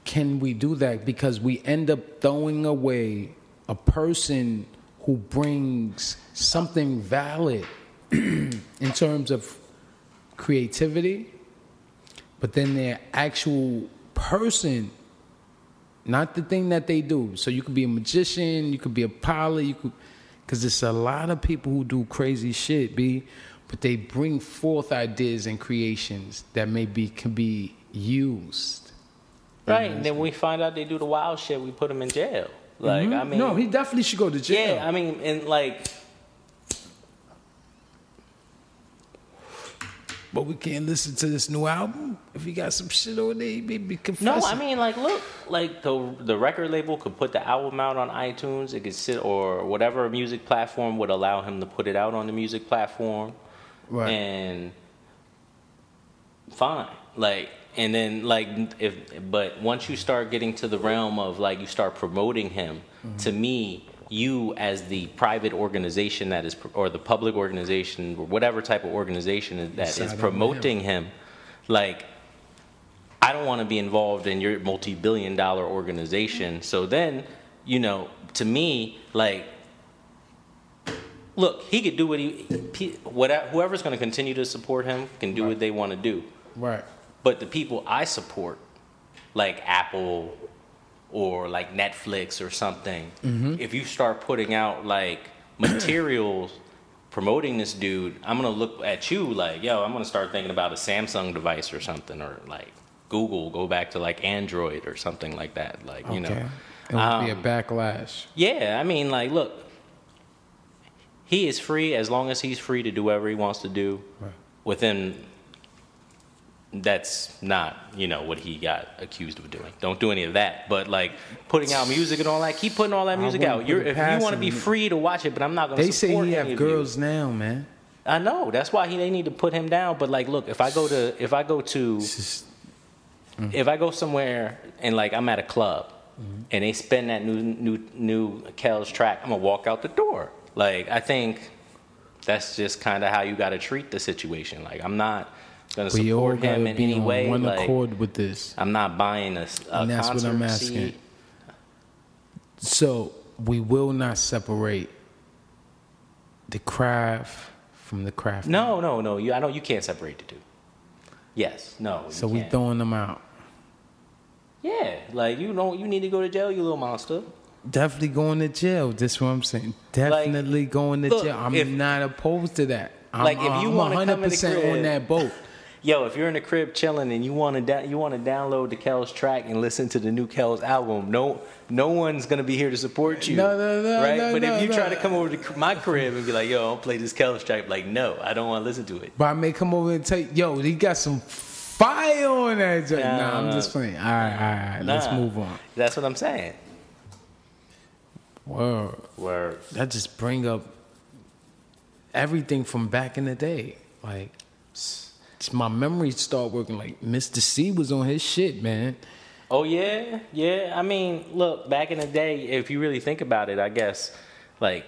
Can we do that? Because we end up throwing away a person who brings something valid in terms of creativity, but then their actual person, not the thing that they do. So you could be a magician, you could be a pilot, you could, because it's a lot of people who do crazy shit, b, but they bring forth ideas and creations that maybe can be used. right. And then we find out they do the wild shit. We put them in jail. Like I mean, Mm-hmm. no, he definitely should go to jail. yeah. I mean, and like, but we can't listen to this new album if he got some shit on there. He may be no. I mean, like, look, like the the record label could put the album out on iTunes. It could sit or whatever music platform would allow him to put it out on the music platform. Right? and fine like and then like if but once you start getting to the realm of like you start promoting him Mm-hmm. to me you as the private organization that is or the public organization or whatever type of organization that is promoting him like I don't want to be involved in your multi-billion dollar organization. So then, you know, to me, like, look, he could do what he, whatever, whoever's going to continue to support him can do what they want to do. right. But the people I support, like Apple or like Netflix or something, if you start putting out like materials promoting this dude, I'm gonna look at you like, yo, I'm gonna start thinking about a Samsung device or something, or like Google, go back to like Android or something like that. Like, you know. it would be a Um, backlash. Yeah, I mean, like, look, he is free as long as he's free to do whatever he wants to do Right. within. That's not, you know, what he got accused of doing. Don't do any of that. But like putting out music and all that, keep putting all that music out. You're, if you want to be free to watch it, but I'm not going to. They say he have girls You. now, man. I know. That's why he, they need to put him down. But like, look, if I go to, if I go to, just if I go somewhere and like I'm at a club Mm-hmm. and they spin that new new new Kel's track, I'm gonna walk out the door. Like I think that's just kind of how you got to treat the situation. Like I'm not gonna we support him in any on way. one Like accord with this. I'm not buying a, a And that's what I'm asking. seat. So we will not separate the craft from the craft. No, no, no. You, I know you can't separate the two. Yes, no. So we can't. throwing them out. Yeah, like you don't. You need to go to jail, you little monster. Definitely going to jail. That's what I'm saying. Definitely going to look, jail. I'm if- not opposed to that. I'm, Like, if you I'm wanna come in the 100% on crib- that boat. Yo, if you're in the crib chilling and you want to da- you want to download the Kells track and listen to the new Kells album, no no one's gonna be here to support you. No, no, no, right? no, but no, if you no. try to come over to my crib and be like, "Yo, I'll play this Kells track," like, no, I don't want to listen to it. But I may come over and tell you, yo, he got some fire on that. Nah, Nah, I'm just playing. All right, all right, let's move on. That's what I'm saying. Word. Word. That just bring up everything from back in the day. Like, my memories start working. Like, Mr. Cee was on his shit, man. Oh yeah, yeah. I mean, look, back in the day, if you really think about it, I guess, like,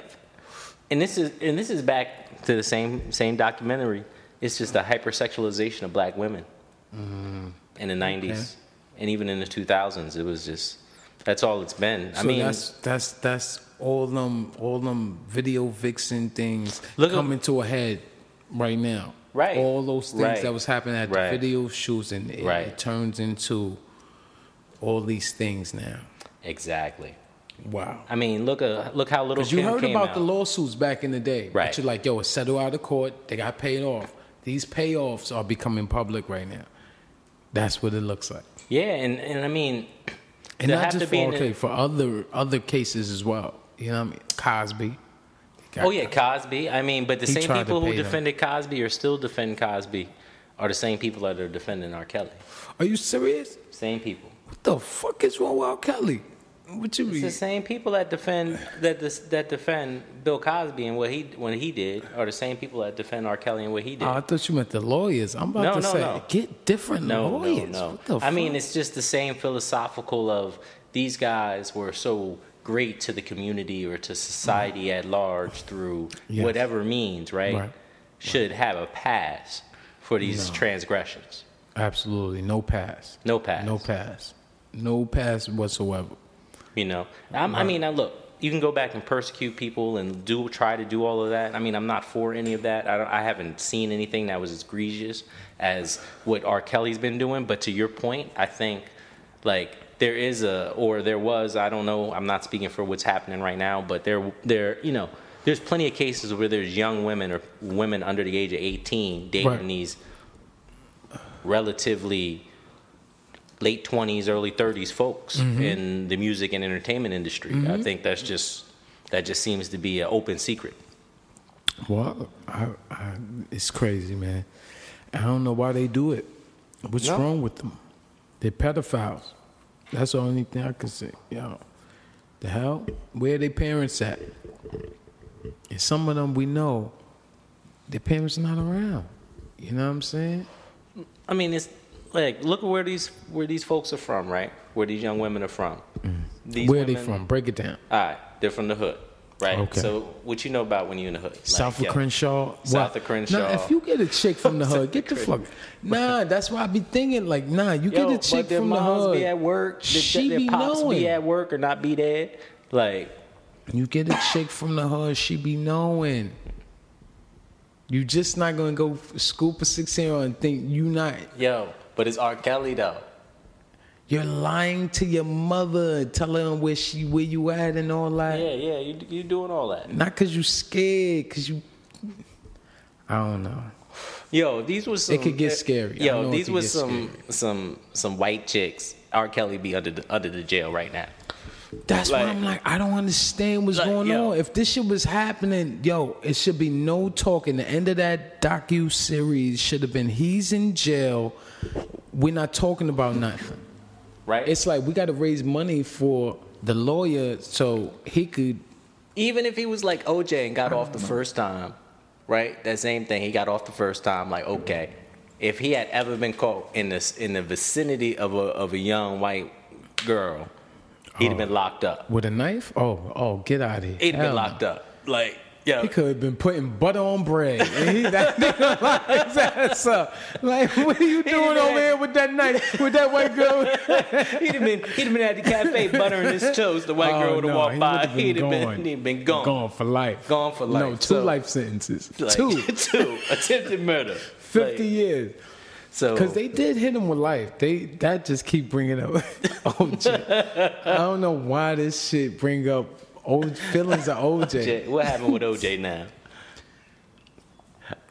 and this is and this is back to the same same documentary. It's just a hypersexualization of black women mm-hmm. in the '90s, and even in the 2000s. It was just that's all it's been. I mean, that's that's that's all them all them video vixen things Look at- coming to a head right now. Right. All those things Right. that was happening at Right. the video shoots and it, Right. it turns into all these things now. exactly. Wow. I mean, look, uh, look how little Because you heard about out. the lawsuits back in the day. Right. But you're like, yo, it's settled out of court. They got paid off. These payoffs are becoming public right now. That's what it looks like. Yeah, and, and I mean, And there not have just to be for an- okay, for other other cases as well. You know what I mean? Cosby. Oh yeah, Cosby. I mean, but the He same people who pay them. defended Cosby or still defend Cosby are the same people that are defending R. Kelly. Are you serious? Same people. What the fuck is wrong with R. Kelly? What you It's mean? the same people that defend that this, that defend Bill Cosby and what he when he did are the same people that defend R. Kelly and what he did. Oh, I thought you meant the lawyers. I'm about No, to no, say, no. get different lawyers. no, no. What the I mean, it's just the same philosophical of these guys were so great to the community or to society mm-hmm. at large through Yes. whatever means, right? Right. Should have a pass for these transgressions. absolutely no pass. No pass. No pass. No pass whatsoever. You know, I'm, I mean, now look, you can go back and persecute people and do try to do all of that. I mean, I'm not for any of that. I, don't, I haven't seen anything that was as egregious as what R. Kelly's been doing. But to your point, I think like there is a or there was. I don't know. I'm not speaking for what's happening right now, but there there you know. There's plenty of cases where there's young women or women under the age of 18 dating Right. these relatively late 20s early 30s folks Mm-hmm. in the music and entertainment industry i think that's just that just seems to be an open secret Well, I, I, it's crazy, man. I don't know why they do it. What's No. wrong with them? They're pedophiles. That's the only thing I can say. Yo, the hell? Where their parents at? And some of them we know, their parents not around. You know what I'm saying? i mean it's like look at where these where these folks are from right where these young women are from these Mm. Where they women- from? Break it down. all right they're from the hood right Okay. so what you know about when you're in the hood Like, South of yo, Crenshaw. South of Crenshaw. Nah, if you get a chick from the hood, get the fuck. Nah, that's why I be thinking like, nah, you yo, get a chick from the hood. be at work She their be pops knowing. be at work or not be there like You get a chick from the hood, she be knowing. You just not gonna go scoop a six zero and think you not. yo but it's r kelly though You're lying to your mother, telling her where she where you at and all that. yeah yeah you, you doing all that Not cause you scared, cause you. I don't know. Yo, these was some. It could get eh, scary. Yo, these was some some some white chicks. R. Kelly be under the under the jail right now. That's Like- why I'm like, I don't understand what's Like, going yo. on. If this shit was happening, yo, it should be no talking. The end of that docu series should have been he's in jail. We're not talking about nothing. Right. It's like we got to raise money for the lawyer so he could. Even if he was like OJ and got off the first time, right? That same thing. He got off the first time. Like okay, if he had ever been caught in this in the vicinity of a of a young white girl, he'd have been oh. locked up. With a knife? Oh, oh, get out of here. He'd have been locked up. Like yo, He could have been putting butter on bread. And he, that nigga his ass up. Like, what are you doing over here with that knife, with that white girl? he'd have been he'd have been at the cafe buttering his toast. The white oh, girl Oh, would have no, walked he by. He'd have been gone. he'd have been gone. Gone for life. Gone for life. No, two So- life sentences. Like, two. two attempted murder. 50 Like, years. So Because they did hit him with life. They That just keep bringing up. I don't know why this shit bring up old feelings of OJ. J- what happened with OJ now?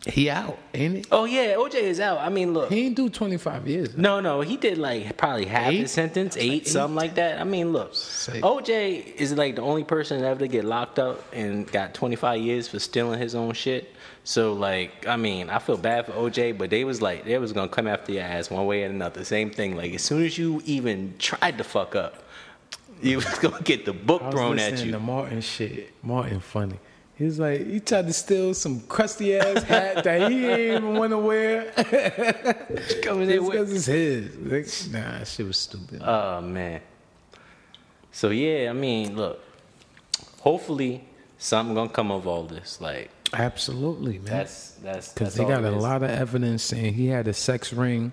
He out, ain't he? Oh yeah, OJ is out. I mean, look. He ain't do 25 years. No, no, he did like probably half Eight? his sentence, eight, something like that. I mean, look, Say- OJ is like the only person ever to get locked up and got 25 years for stealing his own shit. So like, I mean, I feel bad for OJ, but they was like, they was gonna come after your ass one way or another. Same thing. Like, as soon as you even tried to fuck up, you was gonna get the book thrown at you. to Martin shit. Martin funny. He was like, he tried to steal some crusty ass hat that he ain't even want to wear. Coming in because it's his. Like, nah, shit was stupid. Oh man. So yeah, I mean, look. Hopefully, something gonna come of all this. Like Absolutely, man. that's that's Because they got a lot of evidence saying he had a sex ring.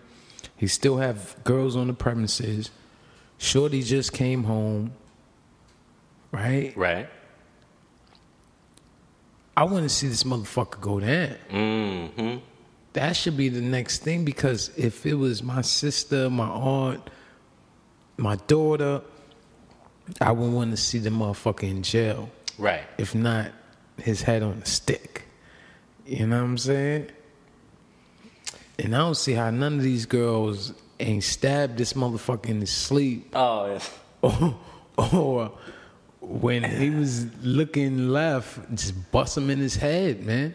He still have girls on the premises. Shorty just came home. Right? Right. I want to see this motherfucker go down. Mm-hmm. That should be the next thing because if it was my sister, my aunt, my daughter, I would want to see the motherfucker in jail. Right. If not, his head on a stick. You know what I'm saying? And I don't see how none of these girls ain't stab this motherfucker in his sleep Oh, yeah. or, or when he was looking left, just bust him in his head, man.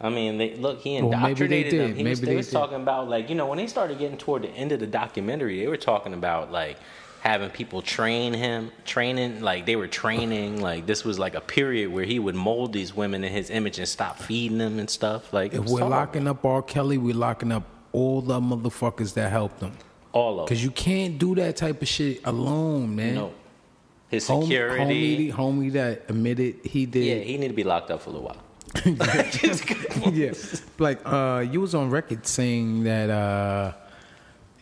I mean, they, look, he Well, indoctrinated them. He was, Maybe they they was did. talking about like you know when they started getting toward the end of the documentary, they were talking about like having people train him, training like they were training like this was like a period where he would mold these women in his image and stop feeding them and stuff. Like If we're locking up R. Kelly, we're locking up all the motherfuckers that helped him. all of them. Cause you can't do that type of shit alone, man. No, his security. homie, homie that admitted he did. yeah, he need to be locked up for a little while. yeah. Like uh you was on record saying that uh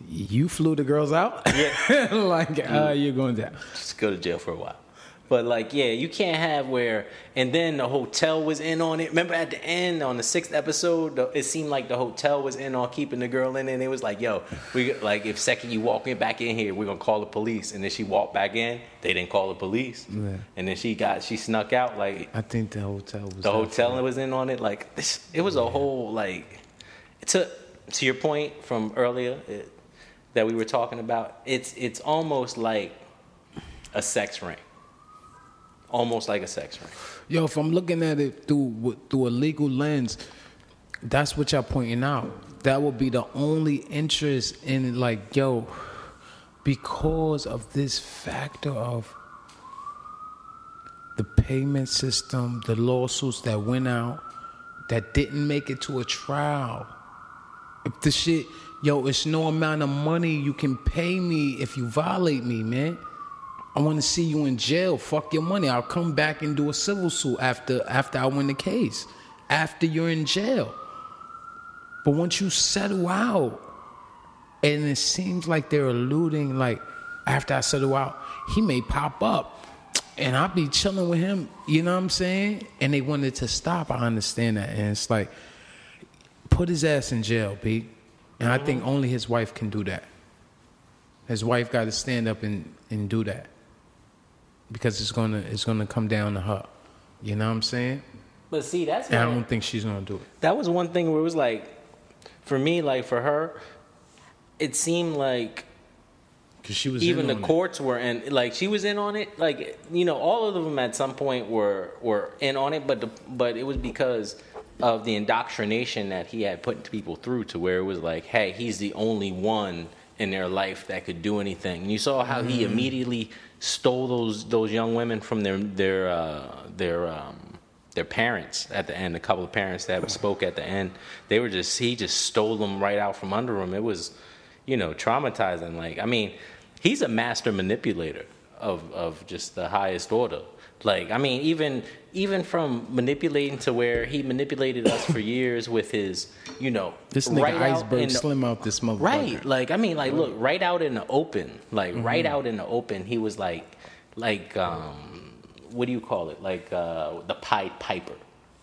you flew the girls out. Yeah. like uh you're going down. just go to jail for a while. But like, yeah, you can't have where, and then the hotel was in on it. Remember at the end on the sixth episode, the, it seemed like the hotel was in on keeping the girl in, and it was like, yo, we like if second you walk in back in here, we're gonna call the police. And then she walked back in, they didn't call the police, Yeah. and then she got she snuck out. Like I think the hotel was the hotel was in on it. Like this, it was a whole like. To to your point from earlier it, that we were talking about, it's it's almost like a sex ring. Almost like a sex ring. Yo, if I'm looking at it through through a legal lens, that's what y'all pointing out. That would be the only interest in. Like, yo, because of this factor of the payment system, the lawsuits that went out that didn't make it to a trial. If the shit, yo, it's no amount of money you can pay me if you violate me, man. I want to see you in jail. Fuck your money. I'll come back and do a civil suit after after I win the case. After you're in jail. But once you settle out, and it seems like they're alluding like after I settle out, he may pop up. And I'll be chilling with him, you know what I'm saying? And they wanted to stop. I understand that. And it's like, put his ass in jail, B. And I think only his wife can do that. His wife got to stand up and, and do that because it's gonna it's gonna come down to her. You know what I'm saying? But see, that's And I don't think she's gonna do it. that was one thing where it was like, for me, like for her, it seemed like Cause she was even in the on it. courts were in like she was in on it like you know all of them at some point were were in on it but the, but it was because of the indoctrination that he had put people through to where it was like hey he's the only one in their life that could do anything and you saw how he Mm-hmm. immediately stole those those young women from their their uh, their um, their parents at the end a couple of parents that spoke at the end they were just he just stole them right out from under them it was you know, traumatizing. Like, I mean, he's a master manipulator of of just the highest order. Like, I mean, even even from manipulating to where he manipulated us for years with his, you know, This nigga right iceberg the- slim out this motherfucker. Right. Like I mean, like look, right out in the open, like right out in the open, he was like, like um, what do you call it? Like uh, the Pied Piper,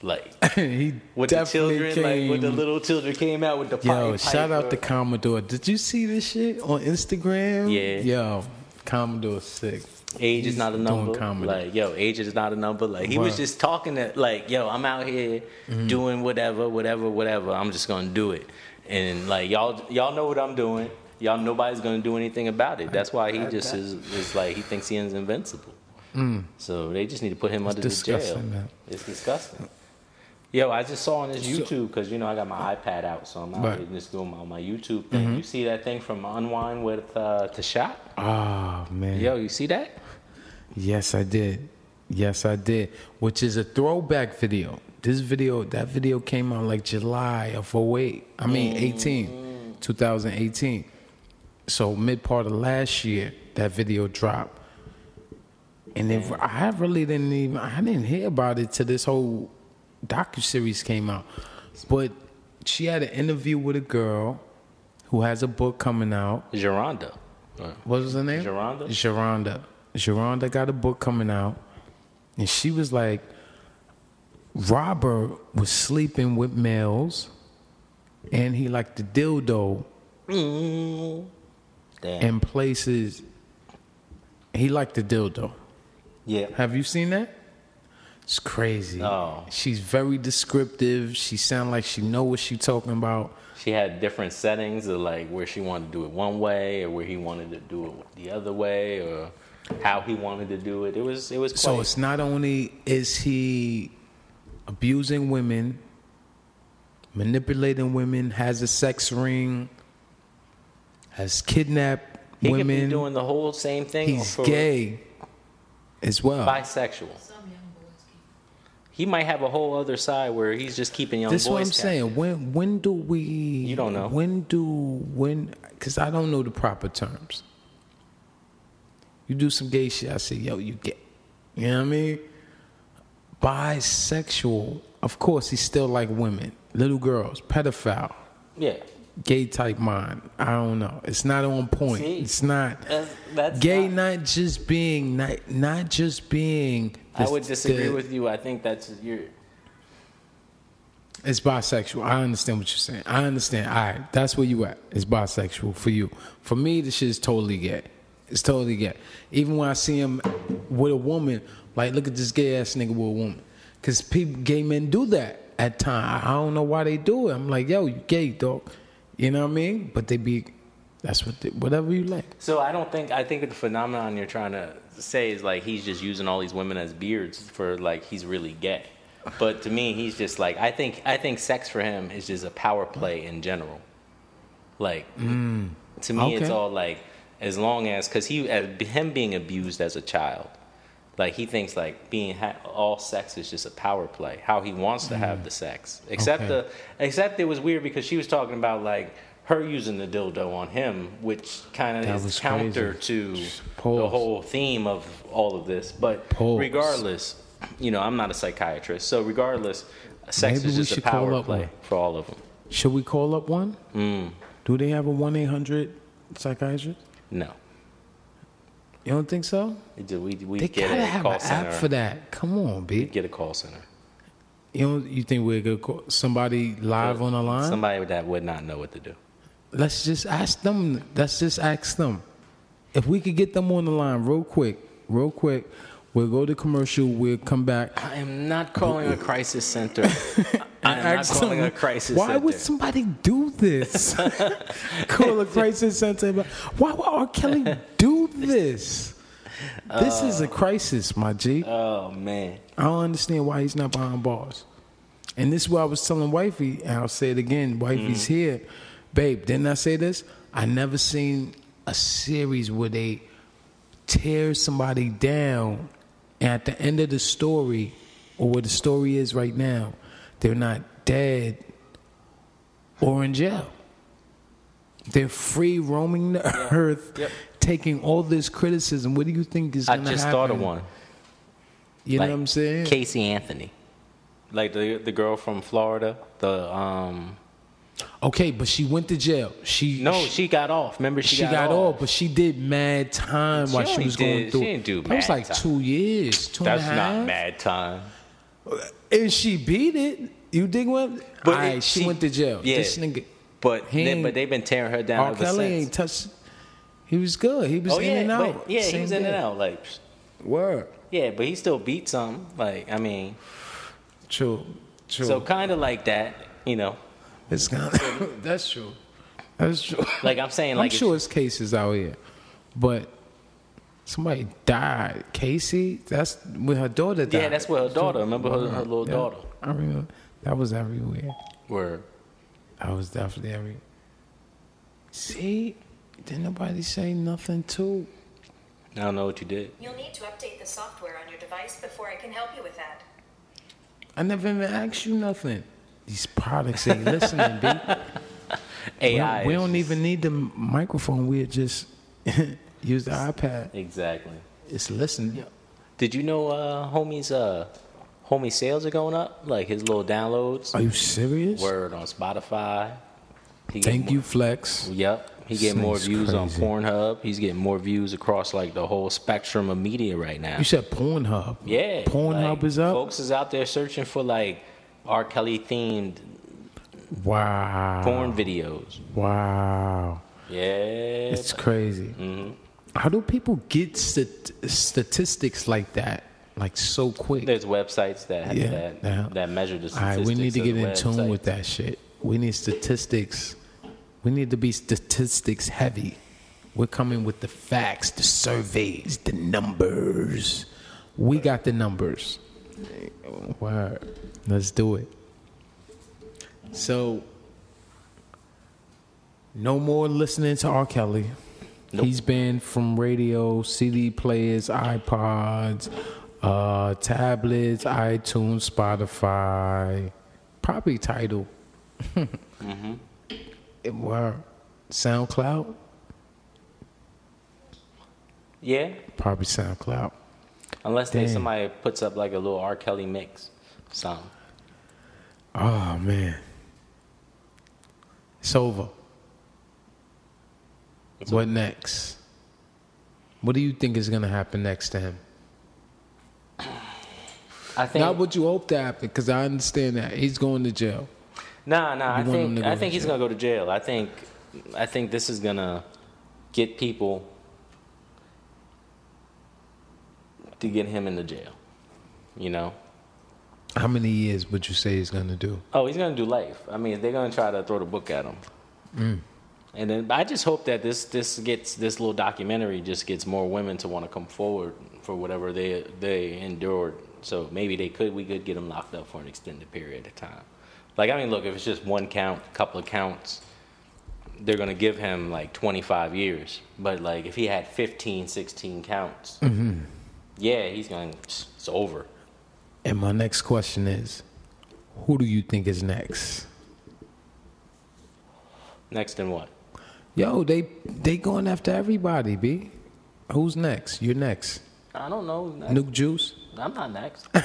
like he with the children, like with the little children came out with the Pied Yo, Piper. shout out to Commodore. Did you see this shit on Instagram? Yeah. Yo, Commodore sick. Age He's is not a number. Like, yo, age is not a number. Like, he was just talking to, like, yo, I'm out here Mm-hmm. doing whatever, whatever, whatever. I'm just gonna do it. And like, y'all, y'all know what I'm doing. Y'all, nobody's gonna do anything about it. That's why he just is, is like, he thinks he is invincible. So they just need to put him under the jail. Mm. man. It's disgusting. Yo, I just saw on this YouTube because you know I got my iPad out, so I'm out Right. Mm-hmm. just doing my, my YouTube thing. You see that thing from Unwind with uh, Tasha K? Oh man. Yo, you see that? Yes, I did. Yes, I did. Which is a throwback video. This video, that video came out like July of 08. I mean, 18, 2018. So mid part of last year, that video dropped. And if I really didn't even, I didn't hear about it till this whole docu series came out. But she had an interview with a girl who has a book coming out. Geronda. What was her name? Geronda? Geronda. Geronda got a book coming out, and she was like, Robert was sleeping with males, and he liked the dildo Damn. in places. He liked the dildo. yeah. Have you seen that? It's crazy. No. She's very descriptive. She sound like she know what she talking about. She had different settings of like where she wanted to do it one way or where he wanted to do it the other way or how he wanted to do it. It was it was quite, So it's not only is he abusing women, manipulating women, has a sex ring, has kidnapped he could women. be doing the whole same thing. he's for gay as well. bisexual. He might have a whole other side where he's just keeping young This is boys. what I'm captive. saying. When when do we? You don't know. When do when? Because I don't know the proper terms. You do some gay shit. I say, yo, you get. You know what I mean? Bisexual. Of course, he's still like women, little girls, pedophile, Yeah, gay type mind. I don't know. It's not on point. See? it's not. that's, that's Gay, not- not just being, not, not just being. I would disagree the- with you. I think that's your. It's bisexual. I understand what you're saying. I understand. All right, that's where you at. It's bisexual for you. For me, this shit is totally gay. It's totally gay. Even when I see him with a woman, like, look at this gay ass nigga with a woman. Because people, gay men do that at times. I don't know why they do it. I'm like, yo, you gay, dog. You know what I mean? But they be, that's what, they, whatever you like. So I don't think I think the phenomenon you're trying to say is like he's just using all these women as beards for like he's really gay. But to me, he's just like I think I think sex for him is just a power play in general. Like mm. to me, it's all like as long as because he as him being abused as a child, like he thinks like being ha- all sex is just a power play. How he wants to have the sex, except Okay. the except it was weird because she was talking about like her using the dildo on him, which kind of is counter crazy. to the whole theme of all of this. But Pause. regardless, you know, I'm not a psychiatrist, so regardless, sex Maybe is just a power play one. for all of them. Should we call up one? Mm, Do they have a 1 800 psychiatrist? no, You don't think so? we do- we we They get gotta a have call an center. app for that. Come on, We B. get a call center. You know, you think we're gonna call somebody live on the line? Somebody that would not know what to do. Let's just ask them. Let's just ask them. If we could get them on the line real quick, real quick, we'll go to commercial. We'll come back. I am not calling a crisis center. I am not calling a crisis Why center. would somebody do this? Call a crisis center. Why would R. Kelly do this? This is a crisis, my G. oh man. I don't understand why he's not behind bars. And this is what I was telling wifey, and I'll say it again. Wifey's Mm-hmm. here, babe. Didn't I say this? I never seen a series where they tear somebody down, and at the end of the story, or where the story is right now, they're not dead or in jail. They're free roaming the earth, Yep. taking all this criticism. What do you think is going to happen? I just thought of one. You Like know what I'm saying? Casey Anthony. Like the the girl from Florida. The um Okay, but she went to jail. She No, she got off. Remember she, she, got, off. off, but she did mad time She while she was going did- through. she didn't do That was like time. two years, two and a That's not mad time. And she beat it. You dig what? But All right, she see, went to jail. yeah. This nigga, But He ain't- but they've been tearing her down R. Kelly ain't touched. He was good. He was oh in yeah, and but- out. yeah, he Same was in day. and out. Like Word. yeah, but he still beat some. Like I mean, True. True. so kind of like that. You know, it's kind of, that's true. That's true. like I'm saying, I'm like it's- sure it's cases out here, but somebody died. Casey, that's with her daughter died. Yeah, that's with her daughter. Remember her, her little Yeah, daughter. I remember. That was everywhere. Where That was definitely every. See, didn't nobody say nothing too. I don't know what you did. You'll need to update the software on your device before I can help you with that. I never even asked you nothing. These products ain't listening, B. We AI. don't, we don't just- even need the microphone. We just use the iPad. exactly. It's listening. Did you know, uh, homies, uh, homie sales are going up? Like his little downloads. Are you serious? Word on Spotify. He Thank more- you, Flex. Yep. He This getting more thing's views on. Pornhub. He's getting more views across like the whole spectrum of media right now. You said Pornhub. Yeah. Pornhub like, is up. Folks is out there searching for like R. Kelly themed Wow. porn videos. Wow. Yeah. It's crazy. Mm-hmm. How do people get stat- statistics like that, like so quick? There's websites that Yeah, that, yeah. that measure the statistics. right, we need to get in tune with that shit. We need statistics. We need to be statistics heavy We're coming with the facts, the surveys, the numbers. We got the numbers. Wow. Let's do it. So, no more listening to R. Kelly. Nope. He's been from radio, CD players, iPods, uh, tablets, iTunes, Spotify, probably Tidal. Mm-hmm. It were SoundCloud, Yeah, probably SoundCloud. unless they somebody puts up like a little R. Kelly mix, song. Oh man, it's over. It's what next? What do you think is gonna happen next to him? I think. Not what you hope to happen, because I understand that he's going to jail. Nah, nah. I You him think I think he's jail. gonna go to jail. I think I think this is gonna get people to get him into jail. You know. How many years would you say he's gonna do? Oh, he's gonna do life. I mean, they're gonna try to throw the book at him. Mm. And then I just hope that this this gets this little documentary just gets more women to want to come forward for whatever they they endured. So maybe they could we could get them locked up for an extended period of time. Like I mean, look, if it's just one count, couple of counts, they're gonna give him like 25 years. But like if he had 15, 16 counts, Mm-hmm. yeah, he's gonna it's over. And my next question is, who do you think is next? Next in what? Yo, they they going after everybody, B. Who's next? You're next. I don't know. Next. Nuke Juice. I'm not next. no,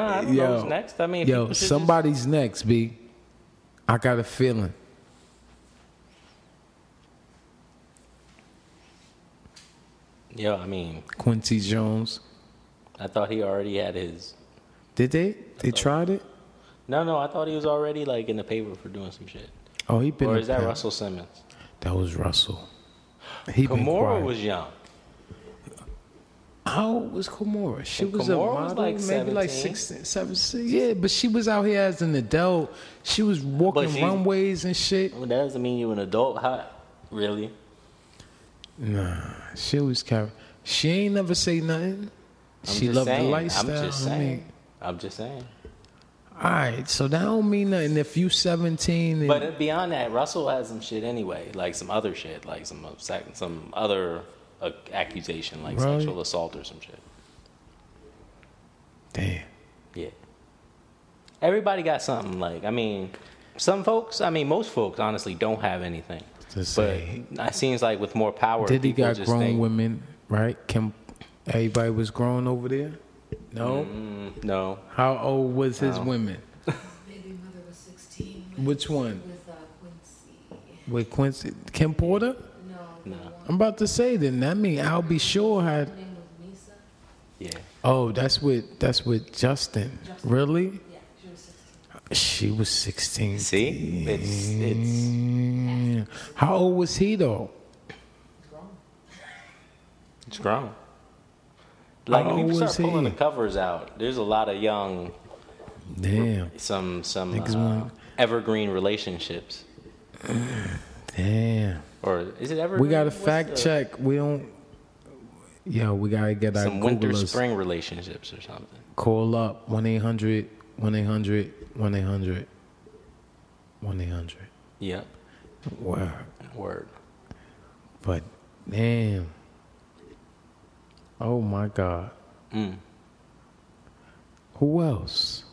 I don't know who's next. I mean, yo, should just- somebody's next, B. I got a feeling. Yo, I mean, Quincy Jones. I thought he already had his. Did they? They tried it? No, no, I thought he was already like in the paper for doing some shit. Oh, he been. Or is that. Russell Simmons? That was Russell. He been Kimora was young. How old was Kimora? She And was a Kimora was like maybe like 17. 16, 17. Yeah, but she was out here as an adult. She was walking she- runways and shit. Well, that doesn't mean you're an adult. How? Really? Nah, she was carrying. She ain't never say nothing. I'm she loved saying. the lifestyle. I'm just I saying. mean, I'm just saying. All right, so that don't mean nothing. If you 17 and But beyond that, Russell has some shit anyway, like some other shit, like some uh, some other uh, accusation, like Right. sexual assault or some shit. damn, Yeah. Everybody got something. Like, I mean, some folks, I mean, most folks honestly don't have anything. To But say. it seems like with more power, did he got grown think, women, right? Can everybody was grown over there. No, Mm, no. how old was his No. women? Baby mother was 16. Which one? With uh, Quincy. With Quincy, Kim Porter? No, No. I'm about to say then. That mean I'll be sure had. Her name was Misa. Yeah. Oh, that's with that's with Justin. Really? Yeah, she was 16. She was 16. See? It's- it's- How old was he though? Grown. It's grown. Like when you start pulling he? the covers out, there's a lot of young, Damn. some some uh, evergreen relationships, Damn. or is it evergreen? We got to fact the- check. We don't. Yeah, we gotta get our some winter Googlers. spring relationships or something. Call up 1 800 1 800 1 800 1 800. Yep. Word. Word. But damn. Oh my God. Mm. Who else?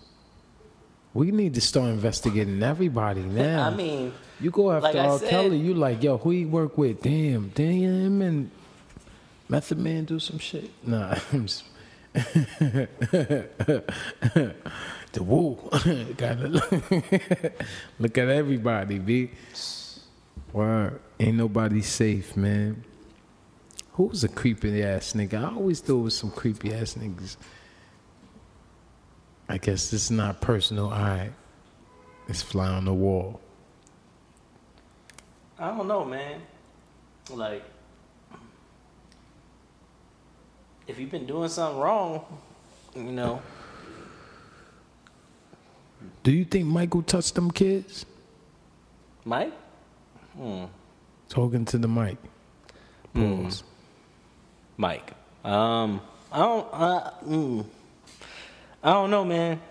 We need to start investigating everybody now. I mean, you go after like R. said- Kelly, you like, yo, who he work with? Damn, damn, and Method Man do some shit. Nah, I'm just the woo. Gotta look, look at everybody, B. Word. Ain't nobody safe, man. Who's a creepy ass nigga? I always thought it was some creepy ass niggas. I guess this is not personal. All right. It's fly on the wall. I don't know, man. Like, if you've been doing something wrong, you know, Do you think Michael touched them kids? Mike. Hmm. Talking to the mic. Pause. Mike. Um, I don't. Uh, mm, I don't know, man.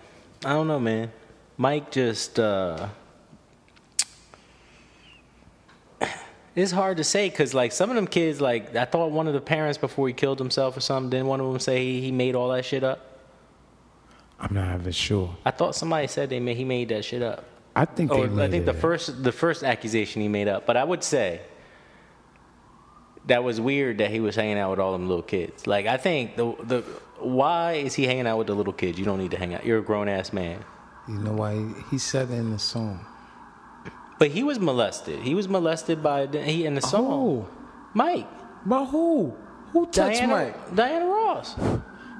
I don't know, man. Mike just. uh It's hard to say because, like, some of them kids, like, I thought one of the parents before he killed himself or something, didn't one of them say he, he made all that shit up? I'm not even sure. I thought somebody said they made, he made that shit up. I think Or they I made think the first the first accusation he made up, but I would say that was weird that he was hanging out with all them little kids. Like I think the the why is he hanging out with the little kids? You don't need to hang out. You're a grown ass man. You know why he, he said it in the song. But he was molested. He was molested by he in the song. Oh, Mike, but who? Who touched Diana, Mike? Diana Ross.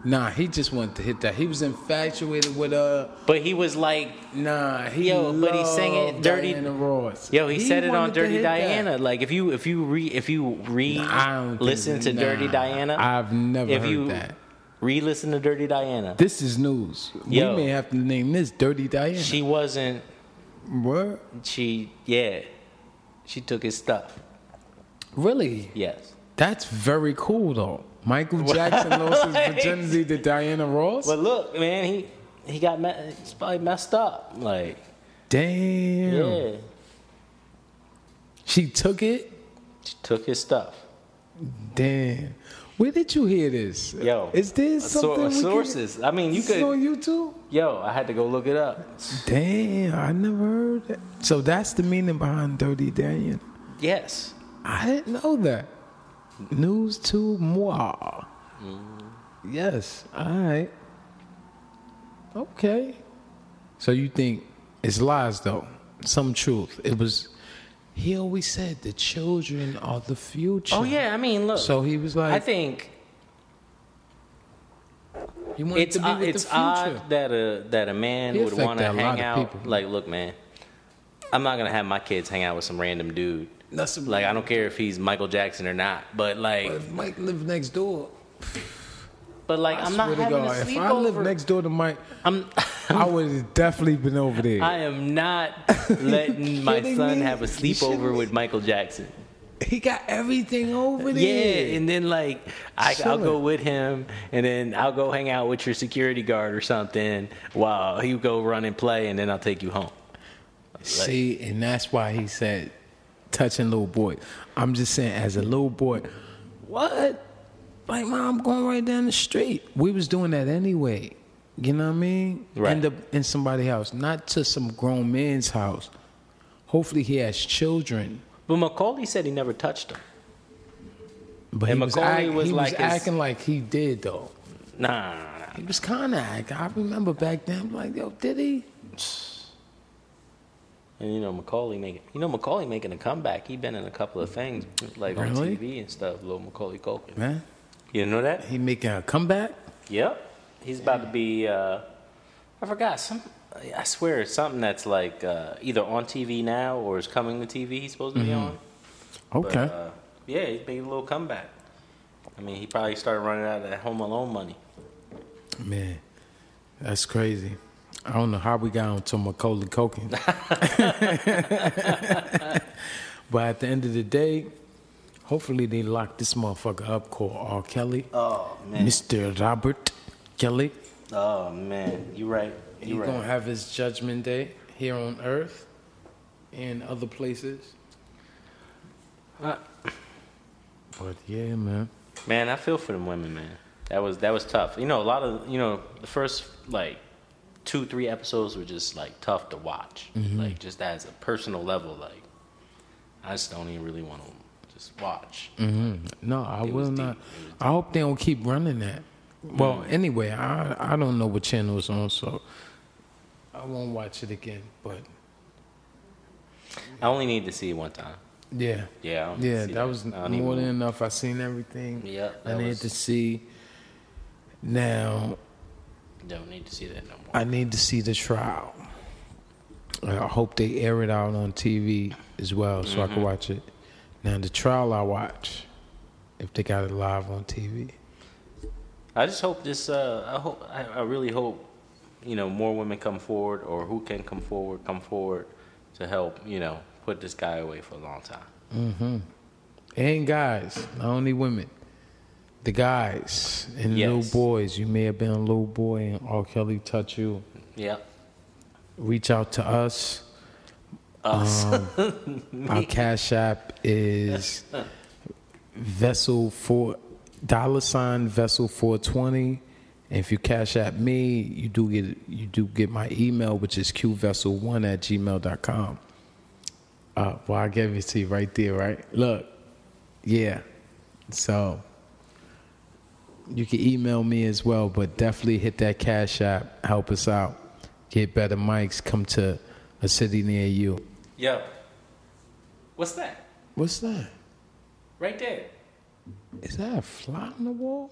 Nah, he just wanted to hit that. He was infatuated with her. But he was like, Nah, he Yo, but he sang it dirty- Diana Ross. yo, he, said it on Dirty hit that. Diana. Like if you if you re if you re think- listen to Dirty Diana, I've never if heard you that. re-listen to Dirty Diana, This is news. Yo. we may have to name this Dirty Diana. she wasn't what? She, yeah, she took his stuff. Really? Yes. That's very cool though. Michael Jackson lost his virginity to Diana Ross. But look, man, he he got me- he's probably messed up. Like, Damn. yeah, She took it. she took his stuff. Damn. Where did you hear this? Yo, is So- something can- sources. I mean, you This is could. on YouTube? Yo, I had to go look it up. Damn, I never heard that. So that's the meaning behind Dirty Diana. Yes. I didn't know that. News to moi. Mm. Yes. All right. Okay. So you think it's lies though? Some truth. It was. He always said the children are the future. Oh yeah, I mean, look. So he was like, I think he wanted it's to be odd, with it's the future. odd that a that a man He would want to hang out. people. Like, look, man, I'm not gonna have my kids hang out with some random dude. That's like, I don't care if he's Michael Jackson or not, but like, If Mike lived next door. but like, I I'm not having a God, if. I lived next door to Mike, I'm. I would have definitely been over there. I am not letting my son me? have a sleepover with Michael Jackson. he got everything over there. Yeah, and then like I, I'll go with him, and then I'll go hang out with your security guard or something while he go run and play, and then I'll take you home. See, and that's why he said touching little boy. I'm just saying, as a little boy, what? Like, mom, I'm going right down the street. We was doing that anyway. You know what I mean? Right. End up in somebody's house, not to some grown man's house. Hopefully, he has children. But Macaulay said he never touched him. But And he was, Macaulay act- was he like was his- acting like he did, though. Nah, nah, nah, nah. He was kind of acting. I remember back then, like, yo, did he? And you know Macaulay making, you know Macaulay making a comeback. He been in a couple of things like on TV and stuff. Little Macaulay Culkin. Man, You know that? he making a comeback? Yep. He's about to be. Uh, I forgot some. I swear it's something that's like uh, either on TV now or is coming to TV. He's supposed to be on. But, Okay. uh, yeah, he's making a little comeback. I mean, he probably started running out of that Home Alone money. Man, that's crazy. I don't know how we got onto Macaulay Culkin. but at the end of the day, hopefully they lock this motherfucker up called R. Kelly. Oh man. Mr. Robert Kelly. Oh man, you're right. He's You right. gonna have his judgment day here on earth and other places. Uh, But yeah, man. Man, I feel for them women, man. That was that was tough. You know, a lot of you know the first like two three episodes were just like tough to watch. Like just as a personal level, like I just don't even really want to just watch. hmm No, I It will not. I hope they don't keep running that. Well, anyway, I I don't know what channel it's on, so I won't watch it again. But I only need to see it one time. yeah, Yeah, I don't need to yeah, see that was more than enough. I seen everything. Yeah, I that need was- to see. Now Don't need to see that no more. I need to see the trial. I hope they air it out on TV as well, so I Mm-hmm. can watch it. Now the trial I watch, if they got it live on TV. I just hope this. Uh, I hope. I, I really hope. You know, more women come forward, or who can come forward, come forward to help. You know, put this guy away for a long time. Mm-hmm. And guys, not only women. The guys and Yes. little boys. You may have been a little boy and R. Kelly touch you. Yeah. Reach out to us. Us. Um, our cash app is vessel four dollar sign vessel four twenty. And if you cash app me, you do get you do get my email, which is qvessel1 at gmail.com. Uh, well, I gave it to you right there, right? Look, yeah. So you can email me as well, but definitely hit that cash app. Help us out. Get better mics. Come to a city near you. Yo. What's that? What's that? Right there. Is that a fly on the wall?